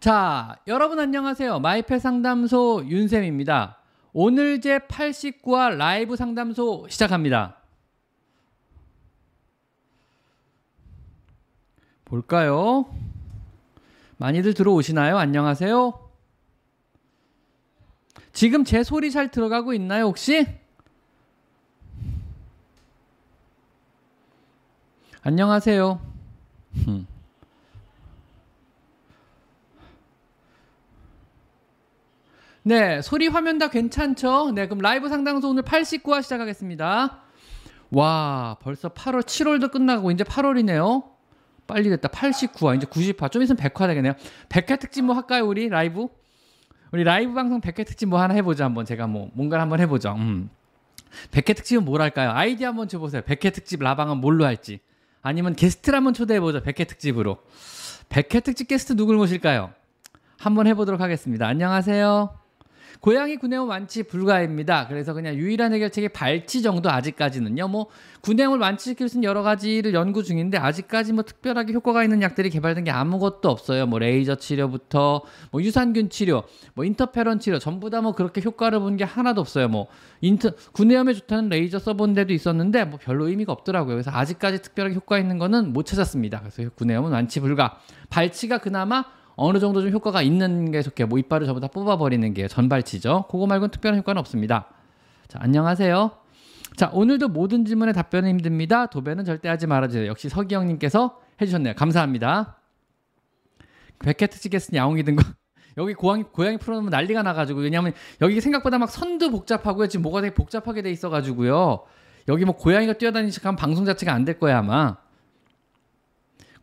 자, 여러분 안녕하세요. 마이펫 상담소 윤쌤입니다. 오늘 제 89화 라이브 상담소 시작합니다. 볼까요? 많이들 들어오시나요? 안녕하세요. 지금 제 소리 잘 들어가고 있나요, 혹시? 안녕하세요. 네, 소리 화면 다 괜찮죠? 네, 그럼 라이브 상담소 오늘 89화 시작하겠습니다. 와, 벌써 8월, 7월도 끝나고 이제 8월이네요. 빨리 됐다. 89화, 이제 90화. 좀 있으면 100화 되겠네요. 100회 특집 뭐 할까요, 우리 라이브? 우리 라이브 방송 100회 특집 뭐 하나 해보자, 한번. 제가 뭐, 뭔가를 한번 해보죠. 음. 100회 특집은 뭘 할까요? 아이디어 한번 줘보세요. 100회 특집 라방은 뭘로 할지. 아니면 게스트를 한번 초대해보죠. 100회 특집으로. 100회 특집 게스트 누굴 모실까요? 한번 해보도록 하겠습니다. 안녕하세요. 고양이 구내염 완치 불가입니다. 그래서 그냥 유일한 해결책이 발치 정도 아직까지는요. 뭐 구내염을 완치시킬 수 있는 여러 가지를 연구 중인데 아직까지 뭐 특별하게 효과가 있는 약들이 개발된 게 아무것도 없어요. 뭐 레이저 치료부터 뭐 유산균 치료, 뭐 인터페론 치료 전부 다 뭐 그렇게 효과를 본 게 하나도 없어요. 뭐 인터 구내염에 좋다는 레이저 써본 데도 있었는데 뭐 별로 의미가 없더라고요. 그래서 아직까지 특별하게 효과 있는 거는 못 찾았습니다. 그래서 구내염은 완치 불가. 발치가 그나마 어느 정도 좀 효과가 있는 게 좋게 뭐 이빨을 전부 다 뽑아버리는 게 전발치죠. 그거 말고는 특별한 효과는 없습니다. 자, 안녕하세요. 자, 오늘도 모든 질문에 답변은 힘듭니다. 도배는 절대 하지 말아주세요. 역시 서기영님께서 해주셨네요. 감사합니다. 백회 특집 게스트 야옹이 든 거. 여기 고양이, 고양이 풀어놓으면 난리가 나가지고. 왜냐면 여기 생각보다 막 선도 복잡하고요. 지금 뭐가 되게 복잡하게 돼 있어가지고요. 여기 뭐 고양이가 뛰어다니는 척하면 방송 자체가 안 될 거야, 아마.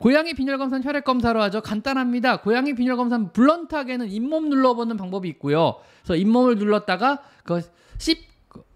고양이 빈혈 검사는 혈액 검사로 하죠. 간단합니다. 고양이 빈혈 검사는 blunt하게는 잇몸 눌러보는 방법이 있고요. 그래서 잇몸을 눌렀다가 그 C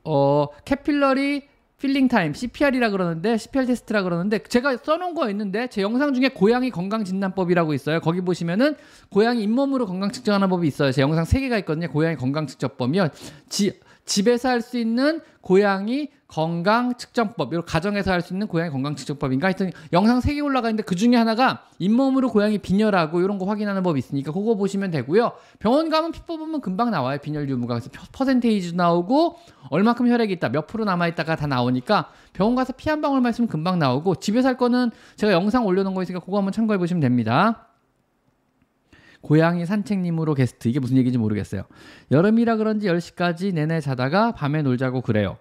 어 capillary filling time CPR이라 그러는데 CPR 테스트라 그러는데 제가 써놓은 거 있는데 제 영상 중에 고양이 건강 진단법이라고 있어요. 거기 보시면은 고양이 잇몸으로 건강 측정하는 법이 있어요. 제 영상 세 개가 있거든요. 고양이 건강 측정법이요. 지 집에서 할 수 있는 고양이 건강 측정법, 이런 가정에서 할 수 있는 고양이 건강 측정법인가 하여튼 영상 3개 올라가 있는데 그 중에 하나가 잇몸으로 고양이 빈혈하고 이런 거 확인하는 법이 있으니까 그거 보시면 되고요. 병원 가면 피 뽑으면 금방 나와요. 빈혈 유무가. 그래서 퍼센테이지 나오고 얼마큼 혈액이 있다, 몇 프로 남아있다가 다 나오니까 병원 가서 피 한 방울만 있으면 금방 나오고 집에서 할 거는 제가 영상 올려놓은 거 있으니까 그거 한번 참고해 보시면 됩니다. 고양이 산책님으로 게스트 이게 무슨 얘기인지 모르겠어요. 여름이라 그런지 10시까지 내내 자다가 밤에 놀자고 그래요.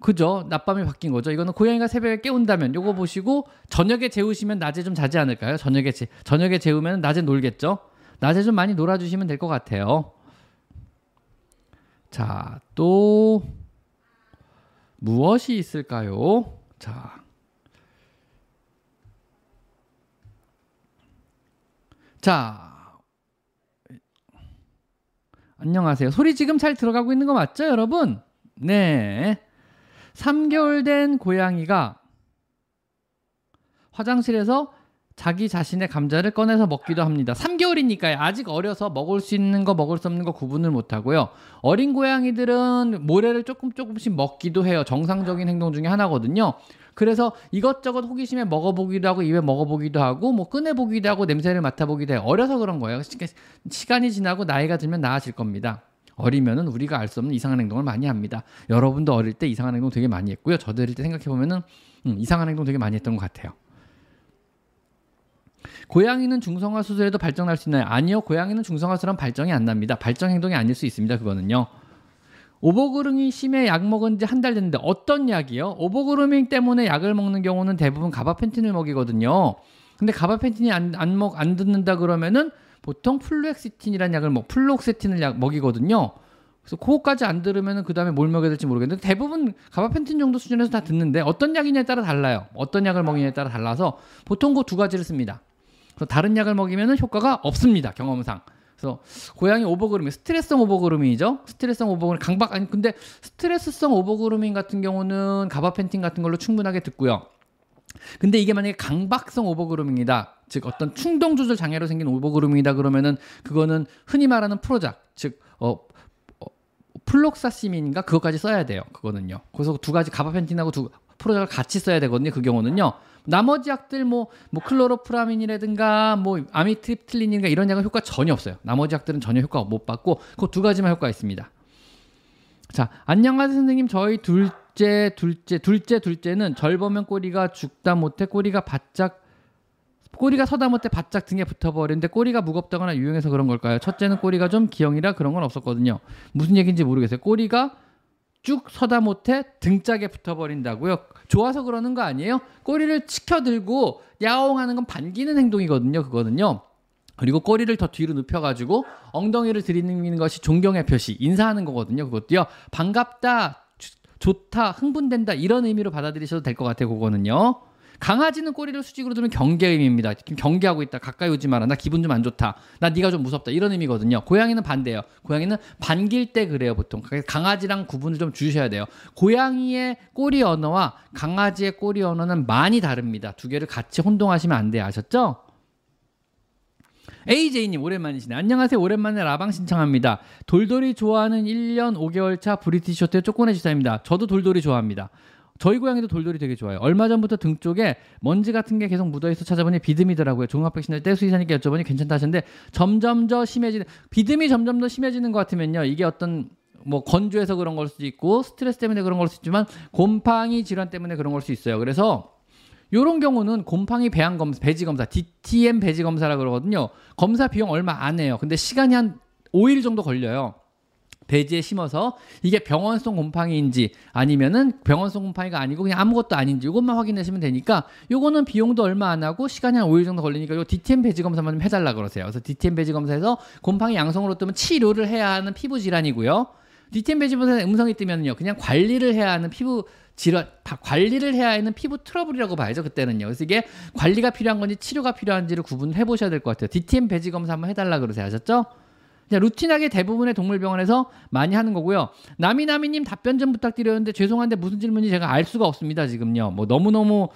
그죠? 낮밤이 바뀐 거죠. 이거는 고양이가 새벽에 깨운다면 요거 보시고 저녁에 재우시면 낮에 좀 자지 않을까요? 저녁에 재, 저녁에 재우면 낮에 놀겠죠? 낮에 좀 많이 놀아주시면 될 것 같아요. 자, 또 무엇이 있을까요? 자. 자. 안녕하세요. 소리 지금 잘 들어가고 있는 거 맞죠, 여러분? 네. 3개월 된 고양이가 화장실에서 자기 자신의 감자를 꺼내서 먹기도 합니다. 3개월이니까요. 아직 어려서 먹을 수 있는 거 먹을 수 없는 거 구분을 못 하고요. 어린 고양이들은 모래를 조금 조금씩 먹기도 해요. 정상적인 행동 중에 하나거든요. 그래서 이것저것 호기심에 먹어보기도 하고 입에 먹어보기도 하고 뭐 꺼내보기도 하고 냄새를 맡아보기도 해요. 어려서 그런 거예요. 시간이 지나고 나이가 들면 나아질 겁니다. 어리면은 우리가 알 수 없는 이상한 행동을 많이 합니다. 여러분도 어릴 때 이상한 행동 되게 많이 했고요. 저도 어릴 때 생각해 보면은 음, 이상한 행동 되게 많이 했던 것 같아요. 고양이는 중성화 수술에도 발정 날 수 있나요? 아니요. 고양이는 중성화 수술은 발정이 안 납니다. 발정 행동이 아닐 수 있습니다. 그거는요. overgrooming 심해 약 먹은 지 한 달 됐는데 어떤 약이요? overgrooming 때문에 약을 먹는 경우는 대부분 gabapentin을 먹이거든요. 근데 gabapentin이 안, 안 먹, 안 듣는다 그러면은 보통 fluoxetine이라는 약을 뭐 fluoxetine을 약 먹이거든요. 그래서 그거까지 안 들으면 그 다음에 뭘 먹여야 될지 모르겠는데 대부분 gabapentin 정도 수준에서 다 듣는데 어떤 약이냐에 따라 달라요. 어떤 약을 먹이냐에 따라 달라서 보통 그 두 가지를 씁니다. 그래서 다른 약을 먹이면 효과가 없습니다. 경험상. 그래서 고양이 overgrooming, 스트레스성 overgrooming이죠. 스트레스성 overgrooming 강박 아니 근데 스트레스성 overgrooming 같은 경우는 gabapentin 같은 걸로 충분하게 듣고요. 근데 이게 만약에 강박성 overgrooming이다. 즉 어떤 충동 조절 장애로 생긴 overgrooming이다 그러면은 그거는 흔히 말하는 Prozac 즉 어, 어 fluoxetine인가 그것까지 써야 돼요. 그거는요. 그래서 두 가지 gabapentin하고 두 Prozac을 같이 써야 되거든요. 그 경우는요. 나머지 약들 뭐, 뭐 clomipramine이라든가 뭐 amitriptyline인가 이런 약은 효과 전혀 없어요. 나머지 약들은 전혀 효과 못 보고 그 두 가지만 효과 있습니다. 자, 안녕하세요 선생님. 저희 둘째, 둘째, 둘째, 둘째는 절 보면 꼬리가 죽다 못해 꼬리가 바짝 꼬리가 서다 못해 바짝 등에 붙어버리는데 꼬리가 무겁다거나 유용해서 그런 걸까요? 첫째는 꼬리가 좀 기형이라 그런 건 없었거든요. 무슨 얘기인지 모르겠어요. 꼬리가 쭉 서다 못해 등짝에 붙어버린다고요? 좋아서 그러는 거 아니에요? 꼬리를 치켜들고 야옹하는 건 반기는 행동이거든요. 그거는요. 그리고 꼬리를 더 뒤로 눕혀가지고 엉덩이를 들이는 것이 존경의 표시, 인사하는 거거든요. 그것도요. 반갑다, 좋다, 흥분된다 이런 의미로 받아들이셔도 될 것 같아요. 그거는요. 강아지는 꼬리를 수직으로 두면 경계 의미입니다. 경계하고 있다. 가까이 오지 마라. 나 기분 좀 안 좋다. 나 네가 좀 무섭다. 이런 의미거든요. 고양이는 반대예요. 고양이는 반길 때 그래요, 보통. 강아지랑 구분을 좀 주셔야 돼요. 고양이의 꼬리 언어와 강아지의 꼬리 언어는 많이 다릅니다. 두 개를 같이 혼동하시면 안 돼요. 아셨죠? AJ님 오랜만이시네. 안녕하세요. 오랜만에 라방 신청합니다. 돌돌이 좋아하는 1년 5개월 차 브리티시 호텔 쪼꼬네 주사입니다. 저도 돌돌이 좋아합니다. 저희 고양이도 돌돌이 되게 좋아요. 얼마 전부터 등 쪽에 먼지 같은 게 계속 묻어있어 찾아보니 비듬이더라고요. 종합백신을 때 수의사님께 여쭤보니 괜찮다 하시는데 점점 더 심해지는 비듬이 점점 더 심해지는 것 같으면요. 이게 어떤 뭐 건조해서 그런 걸 수도 있고 스트레스 때문에 그런 걸 수도 있지만 곰팡이 질환 때문에 그런 걸 수 있어요. 그래서 요런 경우는 곰팡이 배양 검사, 배지 검사, DTM 배지 검사라 그러거든요. 검사 비용 얼마 안 해요. 근데 시간이 한 5일 정도 걸려요. 배지에 심어서 이게 병원성 곰팡이인지 아니면은 병원성 곰팡이가 아니고 그냥 아무것도 아닌지 이것만 확인하시면 되니까 요거는 비용도 얼마 안 하고 시간이 한 5일 정도 걸리니까 요 DTM 배지 검사만 좀 해달라 그러세요. 그래서 DTM 배지 검사에서 곰팡이 양성으로 뜨면 치료를 해야 하는 피부 질환이고요. DTM 배지 검사에 음성이 뜨면요 그냥 관리를 해야 하는 피부 질환 관리를 해야 하는 피부 트러블이라고 봐야죠 그때는요. 그래서 이게 관리가 필요한 건지 치료가 필요한지를 구분을 해보셔야 될 것 같아요. DTM 배지 검사 한번 해달라 그러세요. 아셨죠? 루틴하게 대부분의 동물병원에서 많이 하는 거고요. 나미나미님 답변 좀 부탁드렸는데 죄송한데 무슨 질문인지 제가 알 수가 없습니다. 지금요. 뭐 너무너무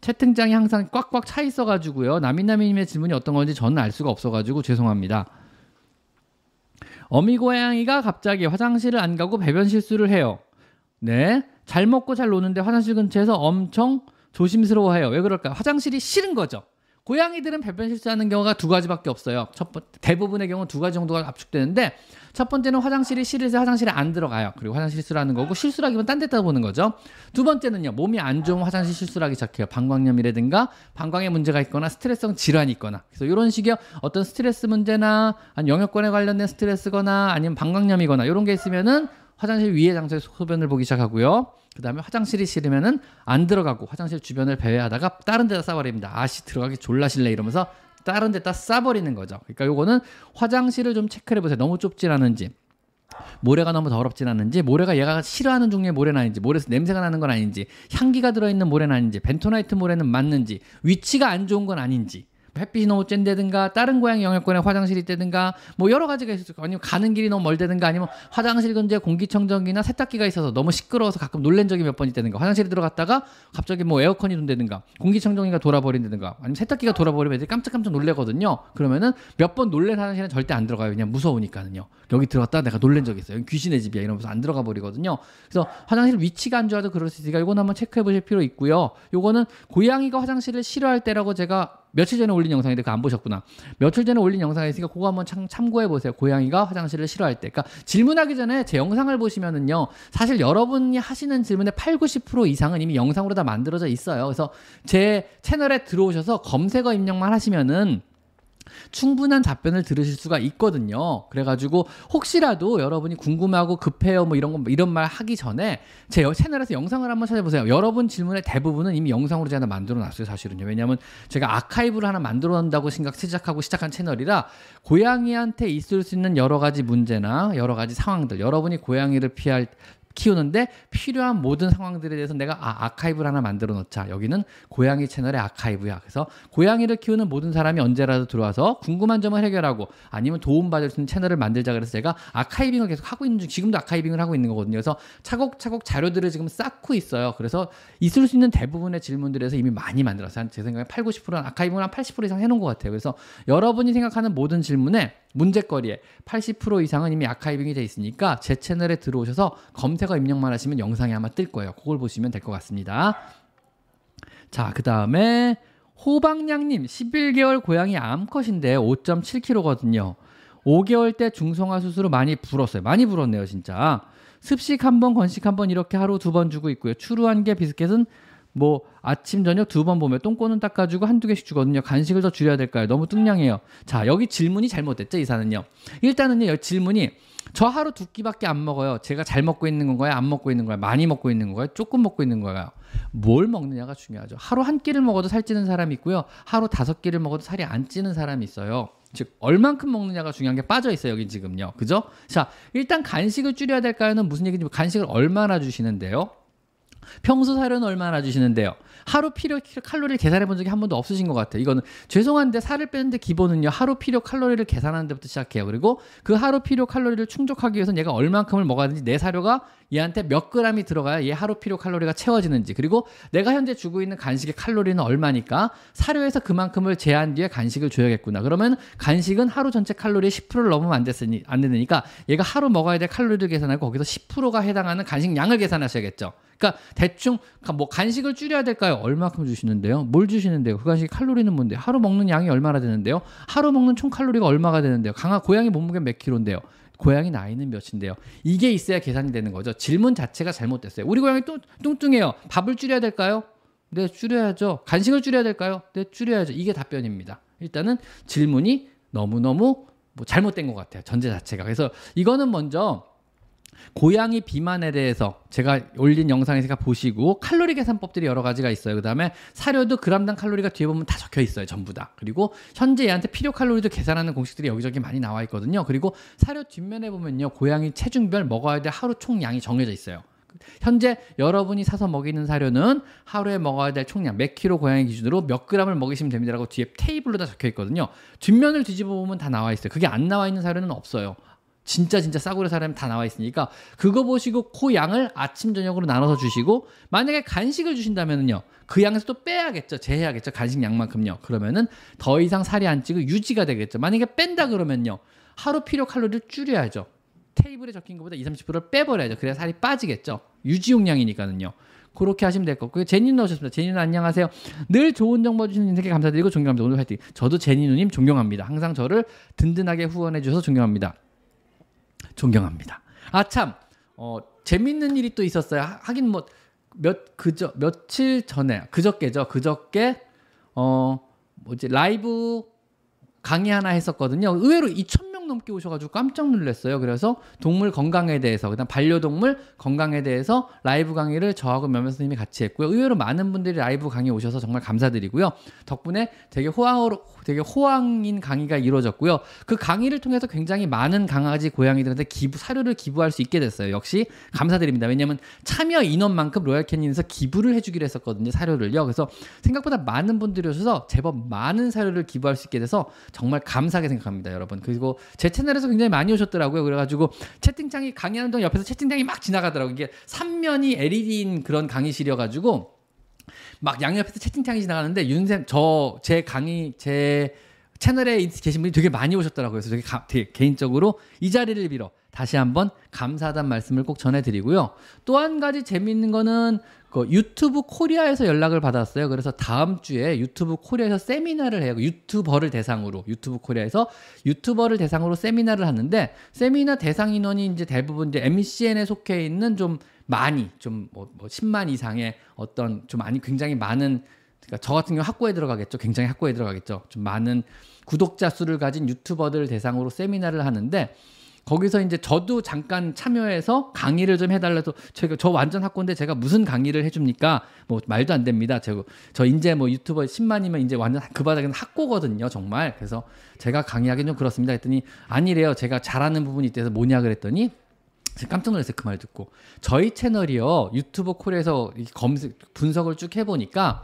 채팅장이 항상 꽉꽉 차 있어가지고요. 나미나미님의 질문이 어떤 건지 저는 알 수가 없어가지고 죄송합니다. 어미 고양이가 갑자기 화장실을 안 가고 배변 실수를 해요. 네. 잘 먹고 잘 노는데 화장실 근처에서 엄청 조심스러워해요. 왜 그럴까요? 화장실이 싫은 거죠. 고양이들은 배변 실수하는 경우가 두 가지밖에 없어요. 첫 번, 대부분의 경우 두 가지 정도가 압축되는데 첫 번째는 화장실이 싫어서 화장실에 안 들어가요. 그리고 화장실 실수를 하는 거고 실수라기면 딴 데다 보는 거죠. 두 번째는요. 몸이 안 좋으면 화장실 실수를 하기 시작해요. 방광염이라든가 방광에 문제가 있거나 스트레스성 질환이 있거나. 그래서 이런 식의 어떤 스트레스 문제나 아니 영역권에 관련된 스트레스거나 아니면 방광염이거나 이런 게 있으면은 화장실 위에 장소에서 소변을 보기 시작하고요. 그 다음에 화장실이 싫으면은 안 들어가고 화장실 주변을 배회하다가 다른 데다 싸버립니다. 아씨 들어가기 졸라 싫네 이러면서 다른 데다 싸버리는 거죠. 그러니까 요거는 화장실을 좀 체크를 해보세요. 너무 좁진 않은지. 모래가 너무 더럽진 않은지 모래가 얘가 싫어하는 종류의 모래는 아닌지 모래에서 냄새가 나는 건 아닌지 향기가 들어있는 모래는 아닌지 벤토나이트 모래는 맞는지 위치가 안 좋은 건 아닌지 햇빛이 너무 쬐다든가 다른 고양이 영역권에 화장실이 있다든가 뭐 여러 가지가 있을 거 아니면 가는 길이 너무 멀다든가 아니면 화장실 근처에 공기청정기나 세탁기가 있어서 너무 시끄러워서 가끔 놀란 적이 몇 번 있다든가 화장실에 들어갔다가 갑자기 뭐 에어컨이 돈다든가 공기청정기가 돌아버린다든가 아니면 세탁기가 돌아버리면 애들이 깜짝깜짝 놀래거든요. 그러면은 몇 번 놀란 화장실은 절대 안 들어가요. 그냥 무서우니까는요. 여기 들어갔다 내가 놀란 적 있어요. 귀신의 집이야. 이러면서 안 들어가 버리거든요. 그래서 화장실 위치가 안 좋아도 그럴 수 있으니까 이건 한번 체크해 보실 필요 있고요. 요거는 고양이가 화장실을 싫어할 때라고 제가 며칠 전에 올린 영상인데 그거 안 보셨구나. 며칠 전에 올린 영상이 있으니까 그거 한번 참, 참고해 보세요. 고양이가 화장실을 싫어할 때. 그러니까 질문하기 전에 제 영상을 보시면은요. 사실 여러분이 하시는 질문의 8, 90% 이상은 이미 영상으로 다 만들어져 있어요. 그래서 제 채널에 들어오셔서 검색어 입력만 하시면은 충분한 답변을 들으실 수가 있거든요. 그래가지고 혹시라도 여러분이 궁금하고 급해요 뭐 이런 거 이런 말 하기 전에 제 채널에서 영상을 한번 찾아보세요. 여러분 질문의 대부분은 이미 영상으로 제가 만들어 놨어요 사실은요. 왜냐하면 제가 아카이브를 하나 만들어 놓는다고 생각 시작하고 시작한 채널이라 고양이한테 있을 수 있는 여러 가지 문제나 여러 가지 상황들 여러분이 고양이를 피할 키우는데 필요한 모든 상황들에 대해서 내가 아, 아카이브를 하나 만들어 놓자. 여기는 고양이 채널의 아카이브야. 그래서 고양이를 키우는 모든 사람이 언제라도 들어와서 궁금한 점을 해결하고 아니면 도움받을 수 있는 채널을 만들자 그래서 제가 아카이빙을 계속 하고 있는 중 지금도 아카이빙을 하고 있는 거거든요. 그래서 차곡차곡 자료들을 지금 쌓고 있어요. 그래서 있을 수 있는 대부분의 질문들에서 이미 많이 만들었어요. 제 생각에 8, 90%는 아카이빙을 한 80% 이상 해놓은 것 같아요. 그래서 여러분이 생각하는 모든 질문에 문제거리에 80% 이상은 이미 아카이빙이 돼 있으니까 제 채널에 들어오셔서 검색 어 입력만 하시면 영상이 아마 뜰 거예요. 그걸 보시면 될 것 같습니다. 자, 그 다음에 호박냥님 11개월 고양이 암컷인데 5.7kg거든요. 5개월 때 중성화 수술로 많이 불었어요. 많이 불었네요, 진짜. 습식 한 번, 건식 한 번 이렇게 하루 두 번 주고 있고요. 추루한 게 비스켓은 뭐 아침 저녁 두 번 보면 똥꼬는 닦아주고 한두 개씩 주거든요. 간식을 더 줄여야 될까요? 너무 뚱냥해요. 자 여기 질문이 잘못됐죠 이사는요. 일단은요 질문이 저 하루 두 끼밖에 안 먹어요. 제가 잘 먹고 있는 건가요? 안 먹고 있는 거예요? 많이 먹고 있는 건가요? 조금 먹고 있는 거예요? 뭘 먹느냐가 중요하죠. 하루 한 끼를 먹어도 살찌는 사람이 있고요. 하루 다섯 끼를 먹어도 살이 안 찌는 사람이 있어요. 즉 얼만큼 먹느냐가 중요한 게 빠져 있어요 여기 지금요 그죠 자 일단 간식을 줄여야 될까요는 무슨 얘기인지 간식을 얼마나 주시는데요 평소 사료는 얼마나 주시는데요? 하루 필요 칼로리를 계산해 본 적이 한 번도 없으신 것 같아요. 이거는 죄송한데 살을 빼는데 기본은요. 하루 필요 칼로리를 계산하는 데부터 시작해요. 그리고 그 하루 필요 칼로리를 충족하기 위해서는 얘가 얼만큼을 먹어야 되는지 내 사료가 얘한테 몇 그램이 들어가야 얘 하루 필요 칼로리가 채워지는지 그리고 내가 현재 주고 있는 간식의 칼로리는 얼마니까 사료에서 그만큼을 제한 뒤에 간식을 줘야겠구나. 그러면 간식은 하루 전체 칼로리의 10%를 넘으면 안 됐으니 안 되니까 얘가 하루 먹어야 될 칼로리를 계산하고 거기서 10%가 해당하는 간식 양을 계산하셔야겠죠. 그러니까 대충 뭐 간식을 줄여야 될까요? 얼마큼 주시는데요? 뭘 주시는데요? 그 간식 칼로리는 뭔데? 하루 먹는 양이 얼마나 되는데요? 하루 먹는 총 칼로리가 얼마가 되는데요? 강아 고양이 몸무게 몇 킬로인데요? 고양이 나이는 몇인데요? 이게 있어야 계산이 되는 거죠. 질문 자체가 잘못됐어요. 우리 고양이 또 뚱뚱해요. 밥을 줄여야 될까요? 네, 줄여야죠. 간식을 줄여야 될까요? 네, 줄여야죠. 이게 답변입니다. 일단은 질문이 너무너무 뭐 잘못된 것 같아요. 전제 자체가. 그래서 이거는 먼저 고양이 비만에 대해서 제가 올린 영상에서 보시고 칼로리 계산법들이 여러 가지가 있어요. 그다음에 사료도 그람당 칼로리가 뒤에 보면 다 적혀 있어요. 전부 다. 그리고 현재 얘한테 필요 칼로리도 계산하는 공식들이 여기저기 많이 나와 있거든요. 그리고 사료 뒷면에 보면요. 고양이 체중별 먹어야 될 하루 총량이 정해져 있어요. 현재 여러분이 사서 먹이는 사료는 하루에 먹어야 될 총량 몇 킬로 고양이 기준으로 몇 그램을 먹이시면 됩니다라고 뒤에 테이블로 다 적혀 있거든요. 뒷면을 뒤집어 보면 다 나와 있어요. 그게 안 나와 있는 사료는 없어요. 진짜 진짜 싸구려 사람이 다 나와 있으니까 그거 보시고 그 양을 아침 저녁으로 나눠서 주시고 만약에 간식을 주신다면은요 그 양에서 또 빼야겠죠 제해야겠죠 간식 양만큼요 그러면은 더 이상 살이 안 찌고 유지가 되겠죠 만약에 뺀다 그러면요 하루 필요 칼로리를 줄여야죠 테이블에 적힌 것보다 20, 30%를 빼버려야죠 그래야 살이 빠지겠죠 유지 용량이니까는요 그렇게 하시면 될 것 같고요. 제니 나오셨습니다. 제니 누 안녕하세요. 늘 좋은 정보 주시는 인생께 감사드리고 존경합니다. 오늘 화이팅. 저도 제니 누님 존경합니다. 항상 저를 든든하게 후원해 주셔서 존경합니다. 존경합니다. 아 참, 어, 재밌는 일이 또 있었어요. 하긴 뭐 몇 그저 며칠 전에 그저께죠. 그저께 어 뭐지 라이브 강의 하나 했었거든요. 의외로 2천 넘게 오셔가지고 깜짝 놀랐어요. 그래서 동물 건강에 대해서, 그다음 반려동물 건강에 대해서 라이브 강의를 저하고 몇몇 선생님이 같이 했고요. 의외로 많은 분들이 라이브 강의 오셔서 정말 감사드리고요. 덕분에 되게 호황으로, 되게 호황인 강의가 이루어졌고요. 그 강의를 통해서 굉장히 많은 강아지, 고양이들한테 기부, 사료를 기부할 수 있게 됐어요. 역시 감사드립니다. 왜냐하면 참여 인원만큼 Royal Canin에서 기부를 해주기로 했었거든요. 사료를요. 그래서 생각보다 많은 분들이 오셔서 제법 많은 사료를 기부할 수 있게 돼서 정말 감사하게 생각합니다, 여러분. 그리고 제 채널에서 굉장히 많이 오셨더라고요. 그래가지고 채팅창이 강의하는 동안 옆에서 채팅창이 막 지나가더라고요. 이게 3면이 LED인 그런 강의실이어가지고 막 양옆에서 채팅창이 지나가는데 윤쌤 저 제 강의 제 채널에 계신 분이 되게 많이 오셨더라고요. 그래서 되게, 가, 되게 개인적으로 이 자리를 빌어 다시 한번 감사하다는 말씀을 꼭 전해드리고요. 또 한 가지 재미있는 거는 그 유튜브 코리아에서 연락을 받았어요. 그래서 다음 주에 유튜브 코리아에서 세미나를 해요. 유튜버를 대상으로 유튜브 코리아에서 유튜버를 대상으로 세미나를 하는데 세미나 대상 인원이 이제 대부분 이제 MCN에 속해 있는 좀 많이 좀뭐 뭐 10만 뭐 이상의 어떤 좀 많이 굉장히 많은 그러니까 저 같은 경우 학고에 들어가겠죠. 굉장히 학고에 들어가겠죠. 좀 많은 구독자 수를 가진 유튜버들 대상으로 세미나를 하는데 거기서 이제 저도 잠깐 참여해서 강의를 좀 해달라서 제가 저 완전 학고인데 제가 무슨 강의를 해줍니까? 뭐 말도 안 됩니다. 저, 저 이제 뭐 유튜버 10만이면 이제 완전 그 바닥에는 학고거든요. 정말. 그래서 제가 강의하기 좀 그렇습니다. 했더니 아니래요. 제가 잘하는 부분이 있대서 뭐냐 그랬더니 깜짝 놀랐어요. 그 말 듣고. 저희 채널이요. 유튜브 콜에서 검색, 분석을 쭉 해보니까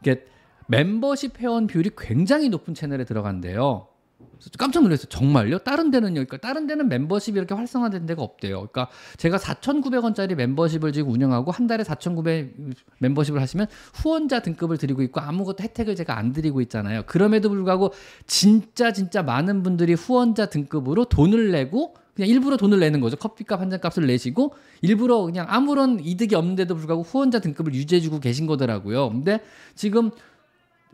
이게 멤버십 회원 비율이 굉장히 높은 채널에 들어간대요. 깜짝 놀랐어요. 정말요? 다른 데는요? 그러니까 다른 데는 멤버십이 이렇게 활성화된 데가 없대요. 그러니까 제가 4,900원짜리 멤버십을 지금 운영하고 한 달에 4,900 멤버십을 하시면 후원자 등급을 드리고 있고 아무것도 혜택을 제가 안 드리고 있잖아요. 그럼에도 불구하고 진짜 진짜 많은 분들이 후원자 등급으로 돈을 내고 그냥 일부러 돈을 내는 거죠. 커피값 한 잔 값을 내시고 일부러 그냥 아무런 이득이 없는데도 불구하고 후원자 등급을 유지해주고 계신 거더라고요. 근데 지금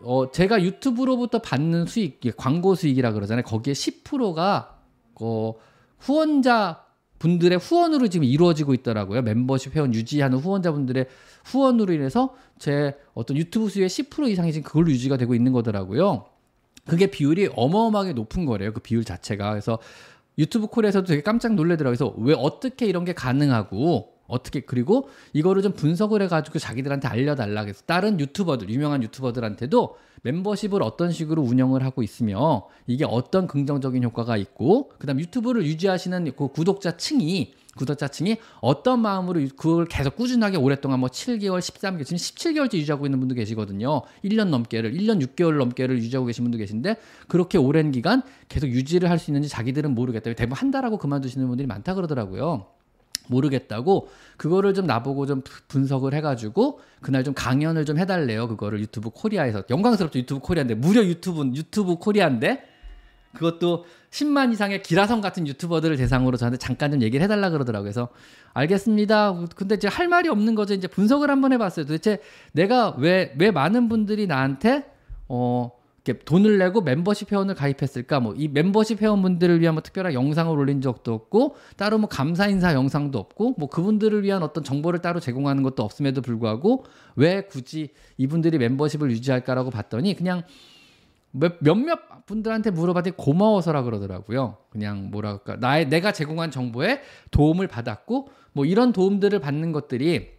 어 제가 유튜브로부터 받는 수익, 광고 수익이라 그러잖아요. 거기에 10%가 어 후원자 분들의 후원으로 지금 이루어지고 있더라고요. 멤버십 회원 유지하는 후원자분들의 후원으로 인해서 제 어떤 유튜브 수익의 10% 이상이 지금 그걸로 유지가 되고 있는 거더라고요. 그게 비율이 어마어마하게 높은 거래요. 그 비율 자체가. 그래서 유튜브 콜에서도 되게 깜짝 놀래더라고요. 그래서 왜 어떻게 이런 게 가능하고 어떻게 그리고 이거를 좀 분석을 해가지고 자기들한테 알려달라 그래서 다른 유튜버들 유명한 유튜버들한테도 멤버십을 어떤 식으로 운영을 하고 있으며 이게 어떤 긍정적인 효과가 있고 그다음 유튜브를 유지하시는 그 구독자 층이 구독자 층이 어떤 마음으로 그걸 계속 꾸준하게 오랫동안 뭐 7개월, 13개월, 지금 17개월째 유지하고 있는 분도 계시거든요. 1년 넘게를, 1년 6개월 넘게를 유지하고 계신 분도 계신데 그렇게 오랜 기간 계속 유지를 할 수 있는지 자기들은 모르겠다. 대부분 한 달하고 그만두시는 분들이 많다 그러더라고요. 모르겠다고 그거를 좀 나보고 좀 분석을 해가지고 그날 좀 강연을 좀 해달래요. 그거를 유튜브 코리아에서 영광스럽죠 유튜브 코리아인데 무려 유튜브 유튜브 코리아인데 그것도 10만 이상의 기라성 같은 유튜버들을 대상으로 저한테 잠깐 좀 얘기를 해달라 그러더라고요. 그래서 알겠습니다. 근데 이제 할 말이 없는 거죠. 이제 분석을 한번 해봤어요. 도대체 내가 왜, 왜 많은 분들이 나한테, 어, 이렇게 돈을 내고 멤버십 회원을 가입했을까? 뭐 이 멤버십 회원분들을 위한 뭐 특별한 영상을 올린 적도 없고 따로 뭐 감사 인사 영상도 없고 뭐 그분들을 위한 어떤 정보를 따로 제공하는 것도 없음에도 불구하고 왜 굳이 이분들이 멤버십을 유지할까라고 봤더니 그냥 몇몇 분들한테 물어봤더니 고마워서라 그러더라고요. 그냥 뭐랄까 나의 내가 제공한 정보에 도움을 받았고 뭐 이런 도움들을 받는 것들이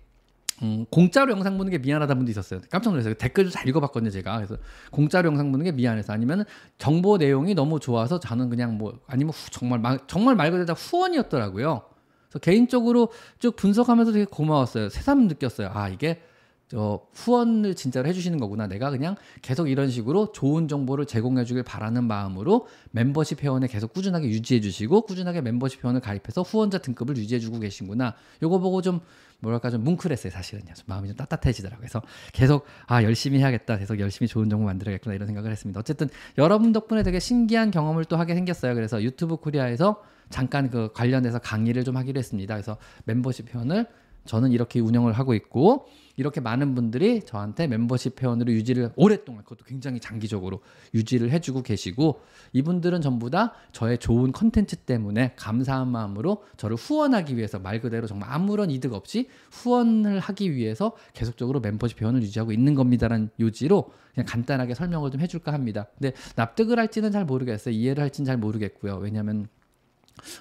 음, 공짜로 영상 보는 게 미안하다 분도 있었어요. 깜짝 놀랐어요. 댓글도 잘 읽어봤거든요, 제가. 그래서 공짜로 영상 보는 게 미안해서 아니면 정보 내용이 너무 좋아서 저는 그냥 뭐 아니면 후, 정말 말, 정말 말 그대로 다 후원이었더라고요. 그래서 개인적으로 쭉 분석하면서 되게 고마웠어요. 새삼 느꼈어요. 아 이게 저 후원을 진짜로 해주시는 거구나. 내가 그냥 계속 이런 식으로 좋은 정보를 제공해주길 바라는 마음으로 멤버십 회원에 계속 꾸준하게 유지해주시고 꾸준하게 멤버십 회원을 가입해서 후원자 등급을 유지해주고 계신구나. 요거 보고 좀 뭐랄까 좀 뭉클했어요 사실은요. 좀 마음이 좀 따뜻해지더라고요. 그래서 계속 아 열심히 해야겠다. 계속 열심히 좋은 정보 만들어야겠구나 이런 생각을 했습니다. 어쨌든 여러분 덕분에 되게 신기한 경험을 또 하게 생겼어요. 그래서 유튜브 코리아에서 잠깐 그 관련해서 강의를 좀 하기로 했습니다. 그래서 멤버십 회원을 저는 이렇게 운영을 하고 있고 이렇게 많은 분들이 저한테 멤버십 회원으로 유지를 오랫동안 그것도 굉장히 장기적으로 유지를 해주고 계시고 이분들은 전부 다 저의 좋은 컨텐츠 때문에 감사한 마음으로 저를 후원하기 위해서 말 그대로 정말 아무런 이득 없이 후원을 하기 위해서 계속적으로 멤버십 회원을 유지하고 있는 겁니다라는 요지로 그냥 간단하게 설명을 좀 해줄까 합니다. 근데 납득을 할지는 잘 모르겠어요. 이해를 할지는 잘 모르겠고요. 왜냐하면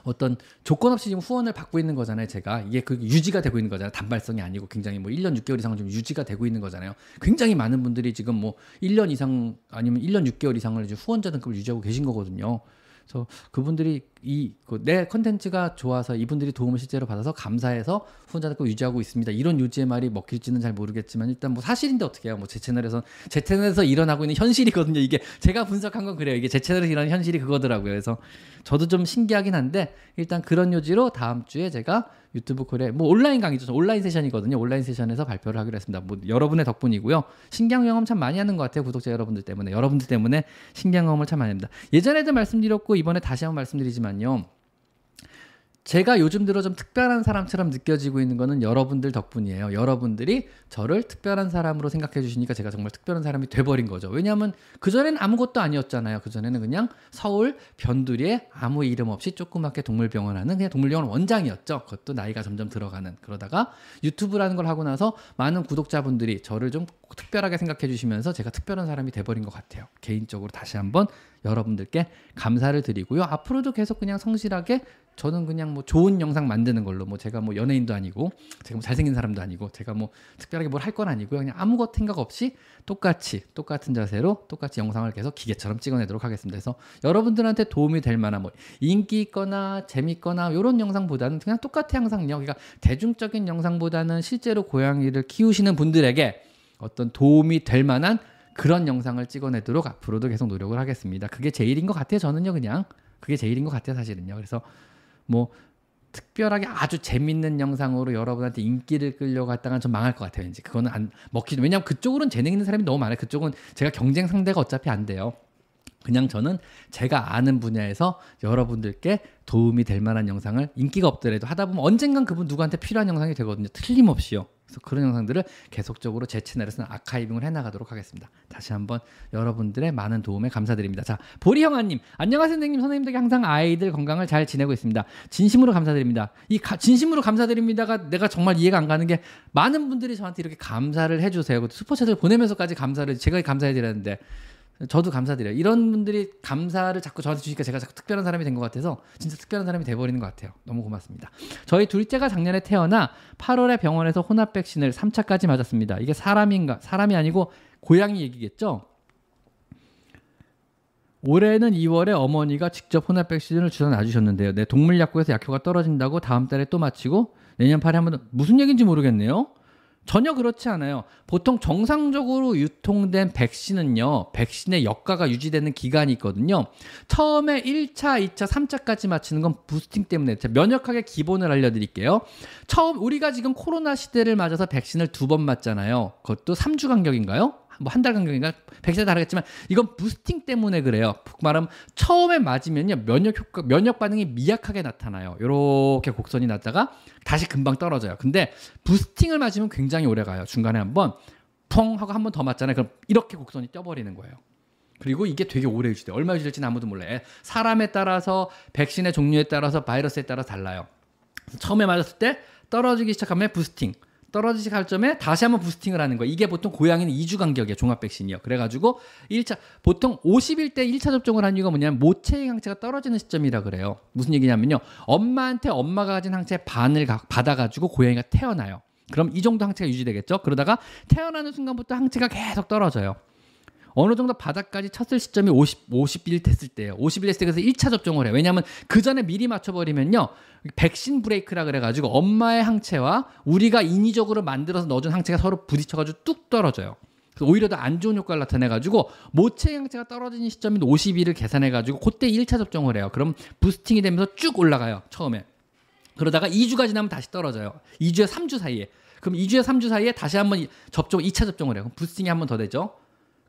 어떤 조건 없이 지금 후원을 받고 있는 거잖아요. 제가 이게 그 유지가 되고 있는 거잖아요. 단발성이 아니고 굉장히 뭐 1년 6개월 이상은 좀 유지가 되고 있는 거잖아요. 굉장히 많은 분들이 지금 뭐 1년 이상 아니면 1년 6개월 이상을 이제 후원자 등급을 유지하고 계신 거거든요. 그래서 그분들이 이내 그 컨텐츠가 좋아서 이분들이 도움을 실제로 받아서 감사해서 후원자 등급 유지하고 있습니다. 이런 요지의 말이 먹힐지는 잘 모르겠지만 일단 뭐 사실인데 어떻게 해요? 뭐 제 채널에서 제 채널에서 일어나고 있는 현실이거든요. 이게 제가 분석한 건 그래요. 이게 제 채널에서 일어나는 현실이 그거더라고요. 그래서 저도 좀 신기하긴 한데 일단 그런 요지로 다음 주에 제가 유튜브 콜에 뭐 온라인 강의죠. 온라인 세션이거든요. 온라인 세션에서 발표를 하기로 했습니다. 뭐 여러분의 덕분이고요. 신기한 경험 참 많이 하는 것 같아요. 구독자 여러분들 때문에 여러분들 때문에 신기한 경험을 참 많이 합니다. 예전에도 말씀드렸고 이번에 다시 한번 말씀드리지만요. 제가 요즘 들어 좀 특별한 사람처럼 느껴지고 있는 거는 여러분들 덕분이에요. 여러분들이 저를 특별한 사람으로 생각해 주시니까 제가 정말 특별한 사람이 돼버린 거죠. 왜냐하면 그전에는 아무것도 아니었잖아요. 그전에는 그냥 서울 변두리에 아무 이름 없이 조그맣게 동물병원 하는 그냥 동물병원 원장이었죠. 그것도 나이가 점점 들어가는. 그러다가 유튜브라는 걸 하고 나서 많은 구독자분들이 저를 좀 특별하게 생각해 주시면서 제가 특별한 사람이 돼버린 것 같아요. 개인적으로 다시 한번 여러분들께 감사를 드리고요. 앞으로도 계속 그냥 성실하게 저는 그냥 뭐 좋은 영상 만드는 걸로 뭐 제가 뭐 연예인도 아니고 제가 뭐 잘생긴 사람도 아니고 제가 뭐 특별하게 뭘 할 건 아니고요. 그냥 아무것도 생각 없이 똑같이 똑같은 자세로 똑같이 영상을 계속 기계처럼 찍어내도록 하겠습니다. 그래서 여러분들한테 도움이 될 만한 뭐 인기 있거나 재밌거나 이런 영상보다는 그냥 똑같아 항상요. 그러니까 대중적인 영상보다는 실제로 고양이를 키우시는 분들에게 어떤 도움이 될 만한 그런 영상을 찍어내도록 앞으로도 계속 노력을 하겠습니다. 그게 제일인 것 같아요. 저는요, 그냥. 그게 제일인 것 같아요, 사실은요. 그래서 뭐 특별하게 아주 재밌는 영상으로 여러분한테 인기를 끌려고 했다가 좀 망할 것 같아요. 왠지 그거는 안 먹히죠. 왜냐하면 그쪽으로는 재능 있는 사람이 너무 많아요. 그쪽은 제가 경쟁 상대가 어차피 안 돼요. 그냥 저는 제가 아는 분야에서 여러분들께 도움이 될 만한 영상을 인기가 없더라도 하다 보면 언젠간 그분 누구한테 필요한 영상이 되거든요. 틀림없이요. 그래서 그런 영상들을 계속적으로 제 채널에서는 아카이빙을 해나가도록 하겠습니다. 다시 한번 여러분들의 많은 도움에 감사드립니다. 자, 보리형아님, 안녕하세요, 선생님. 선생님들께 항상 아이들 건강을 잘 지내고 있습니다. 진심으로 감사드립니다. 이 가, 진심으로 감사드립니다가 내가 정말 이해가 안 가는 게 많은 분들이 저한테 이렇게 감사를 해주세요. 슈퍼챗을 보내면서까지 감사를 제가 감사해드렸는데 저도 감사드려요. 이런 분들이 감사를 자꾸 저한테 주니까 제가 자꾸 특별한 사람이 된 것 같아서 진짜 특별한 사람이 돼버리는 것 같아요. 너무 고맙습니다. 저희 둘째가 작년에 태어나 8월에 병원에서 혼합 백신을 3차까지 맞았습니다. 이게 사람인가? 사람이 아니고 고양이 얘기겠죠? 올해는 2월에 어머니가 직접 혼합 백신을 주사 놔주셨는데요. 네, 동물 약국에서 약효가 떨어진다고 다음 달에 또 마치고 내년 8에 한번 무슨 얘기인지 모르겠네요. 전혀 그렇지 않아요. 보통 정상적으로 유통된 백신은요, 백신의 역가가 유지되는 기간이 있거든요. 처음에 1차, 2차, 3차까지 맞히는 건 부스팅 때문에 면역학의 기본을 알려드릴게요. 처음, 우리가 지금 코로나 시대를 맞아서 백신을 두 번 맞잖아요. 그것도 3주 간격인가요? 뭐 한 달 간격인가 백신에 다르겠지만 이건 부스팅 때문에 그래요. 말하면 처음에 맞으면요 면역 효과 면역 반응이 미약하게 나타나요. 이렇게 곡선이 났다가 다시 금방 떨어져요. 근데 부스팅을 맞으면 굉장히 오래 가요. 중간에 한번 펑 하고 한 번 더 맞잖아요. 그럼 이렇게 곡선이 떠버리는 거예요. 그리고 이게 되게 오래 유지돼. 얼마 유지될지는 아무도 몰라요. 사람에 따라서 백신의 종류에 따라서 바이러스에 따라 달라요. 처음에 맞았을 때 떨어지기 시작하면 부스팅. 떨어지지 갈 점에 다시 한번 부스팅을 하는 거예요. 이게 보통 고양이는 2주 간격이에요. 종합 백신이요. 그래가지고 1차 보통 50일 때 1차 접종을 한 이유가 뭐냐면 모체의 항체가 떨어지는 시점이라 그래요. 무슨 얘기냐면요. 엄마한테 엄마가 가진 항체 반을 받아가지고 고양이가 태어나요. 그럼 이 정도 항체가 유지되겠죠. 그러다가 태어나는 순간부터 항체가 계속 떨어져요. 어느 정도 바닥까지 쳤을 시점이 50, 50일 됐을 때예요. 50일 됐을 때 그래서 1차 접종을 해요. 왜냐하면 그 전에 미리 맞춰버리면요. 백신 브레이크라 그래가지고 엄마의 항체와 우리가 인위적으로 만들어서 넣어준 항체가 서로 부딪혀가지고 뚝 떨어져요. 오히려 더 안 좋은 효과를 나타내가지고 모체 항체가 떨어지는 시점인 50일을 계산해가지고 그때 1차 접종을 해요. 그럼 부스팅이 되면서 쭉 올라가요. 처음에. 그러다가 2주가 지나면 다시 떨어져요. 2주에 3주 사이에. 그럼 2주에 3주 사이에 다시 한번 접종, 2차 접종을 해요. 그럼 부스팅이 한 번 더 되죠.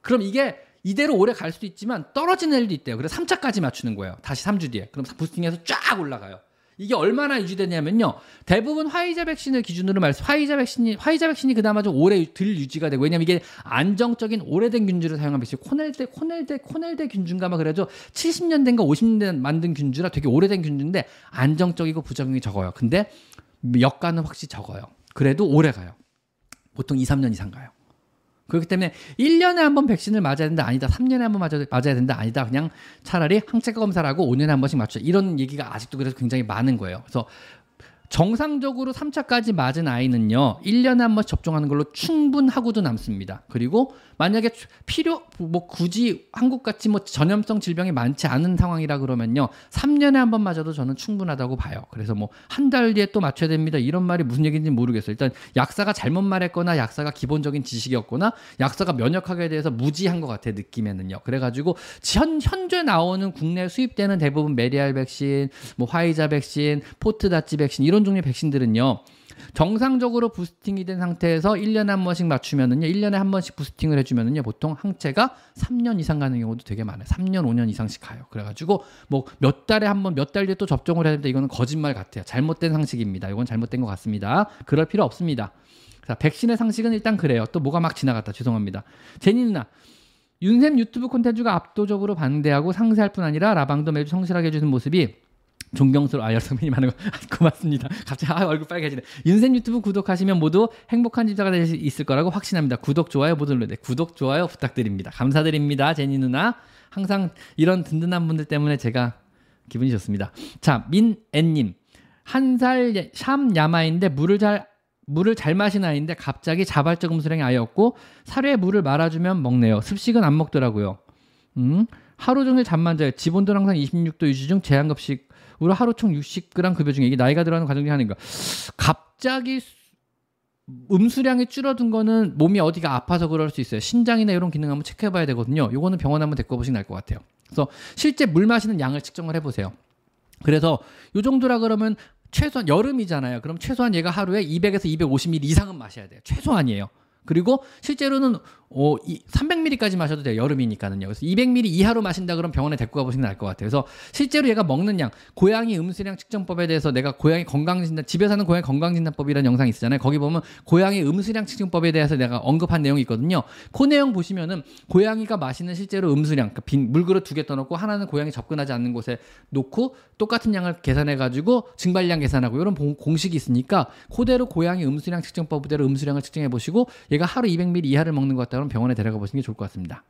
그럼 이게 이대로 오래 갈 수도 있지만 떨어지는 일도 있대요. 그래서 3차까지 맞추는 거예요. 다시 3주 뒤에. 그럼 부스팅해서 쫙 올라가요. 이게 얼마나 유지되냐면요. 대부분 화이자 백신을 기준으로 말해서 화이자 백신이 화이자 백신이 그나마 좀 오래 들 유지가 되고 왜냐면 이게 안정적인 오래된 균주를 사용한 백신. 코넬대 코넬대 코넬대 균주인가 막 그래도 70년대인가 50년대 만든 균주라 되게 오래된 균주인데 안정적이고 부작용이 적어요. 근데 역가는 확실히 적어요. 그래도 오래 가요. 보통 2, 3년 이상 가요. 그렇기 때문에 1년에 한 번 백신을 맞아야 된다 아니다. 3년에 한 번 맞아야, 맞아야 된다 아니다. 그냥 차라리 항체 검사를 하고 5년에 한 번씩 맞춰. 이런 얘기가 아직도 그래서 굉장히 많은 거예요. 그래서 정상적으로 3차까지 맞은 아이는요, 1년에 한번 접종하는 걸로 충분하고도 남습니다. 그리고 만약에 필요, 뭐 굳이 한국같이 뭐 전염성 질병이 많지 않은 상황이라 그러면요, 3년에 한 번 맞아도 저는 충분하다고 봐요. 그래서 뭐 한 달 뒤에 또 맞춰야 됩니다. 이런 말이 무슨 얘기인지 모르겠어요. 일단 약사가 잘못 말했거나 약사가 기본적인 지식이었거나 약사가 면역학에 대해서 무지한 것 같아요. 느낌에는요. 그래가지고 현, 현재 나오는 국내 수입되는 대부분 메리알 백신, 뭐 화이자 백신, 포트다치 백신 이런 이런 종류의 백신들은요. 정상적으로 부스팅이 된 상태에서 1년에 한 번씩 맞추면은요. 1년에 한 번씩 부스팅을 해 주면은요. 보통 항체가 3년 이상 가는 경우도 되게 많아요. 3년, 5년 이상씩 가요. 그래 가지고 뭐 몇 달에 한 번, 몇 달 뒤에 또 접종을 해야 되는데 이거는 거짓말 같아요. 잘못된 상식입니다. 이건 잘못된 것 같습니다. 그럴 필요 없습니다. 자, 백신의 상식은 일단 그래요. 또 뭐가 막 지나갔다. 죄송합니다. 제니 누나. 윤샘 유튜브 콘텐츠가 압도적으로 반대하고 상세할 뿐 아니라 라방도 매주 성실하게 해주는 모습이 존경스러워 아 여성분이 많은 거 고맙습니다. 갑자기 아, 얼굴 빨개지네. 윤센 유튜브 구독하시면 모두 행복한 집사가 될 수 있을 거라고 확신합니다. 구독 좋아요 모두 눌러요. 네, 구독 좋아요 부탁드립니다. 감사드립니다. 제니 누나 항상 이런 든든한 분들 때문에 제가 기분이 좋습니다. 자 민애님 한 살 샴 야마인데 물을 잘 물을 잘 마시는 아이인데 갑자기 자발적 음수량이 아예 없고 사료에 물을 말아주면 먹네요. 습식은 안 먹더라고요. 음, 하루 종일 잠만 자요. 지본도 항상 26도 유지 중 제한급식 우리 하루 총 60g 급여 중에 이게 나이가 들어가는 과정 중에 하나인가. 갑자기 음수량이 줄어든 거는 몸이 어디가 아파서 그럴 수 있어요. 신장이나 이런 기능 한번 체크해 봐야 되거든요. 요거는 병원 한번 데리고 보시는 날것 같아요. 그래서 실제 물 마시는 양을 측정을 해 보세요. 그래서 요 정도라 그러면 최소한 여름이잖아요. 그럼 최소한 얘가 하루에 200에서 250ml 이상은 마셔야 돼요. 최소한이에요. 그리고 실제로는 어, 300ml까지 마셔도 돼요. 여름이니까는요. 그래서 200ml 이하로 마신다 그러면 병원에 데리고 가보시는 게 나을 것 같아요. 그래서 실제로 얘가 먹는 양, 고양이 음수량 측정법에 대해서 내가 고양이 건강진단, 집에 사는 고양이 건강진단법이라는 영상이 있잖아요. 거기 보면 고양이 음수량 측정법에 대해서 내가 언급한 내용이 있거든요. 그 내용 보시면은 고양이가 마시는 실제로 음수량, 그러니까 빈 물그릇 두 개 떠놓고 하나는 고양이 접근하지 않는 곳에 놓고 똑같은 양을 계산해가지고 증발량 계산하고 이런 공식이 있으니까 그대로 고양이 음수량 측정법대로 음수량을 측정해 보시고 얘가 하루 200ml 이하를 먹는 것 같다 그러면 병원에 데려가 보시는 게 좋을 것 같습니다.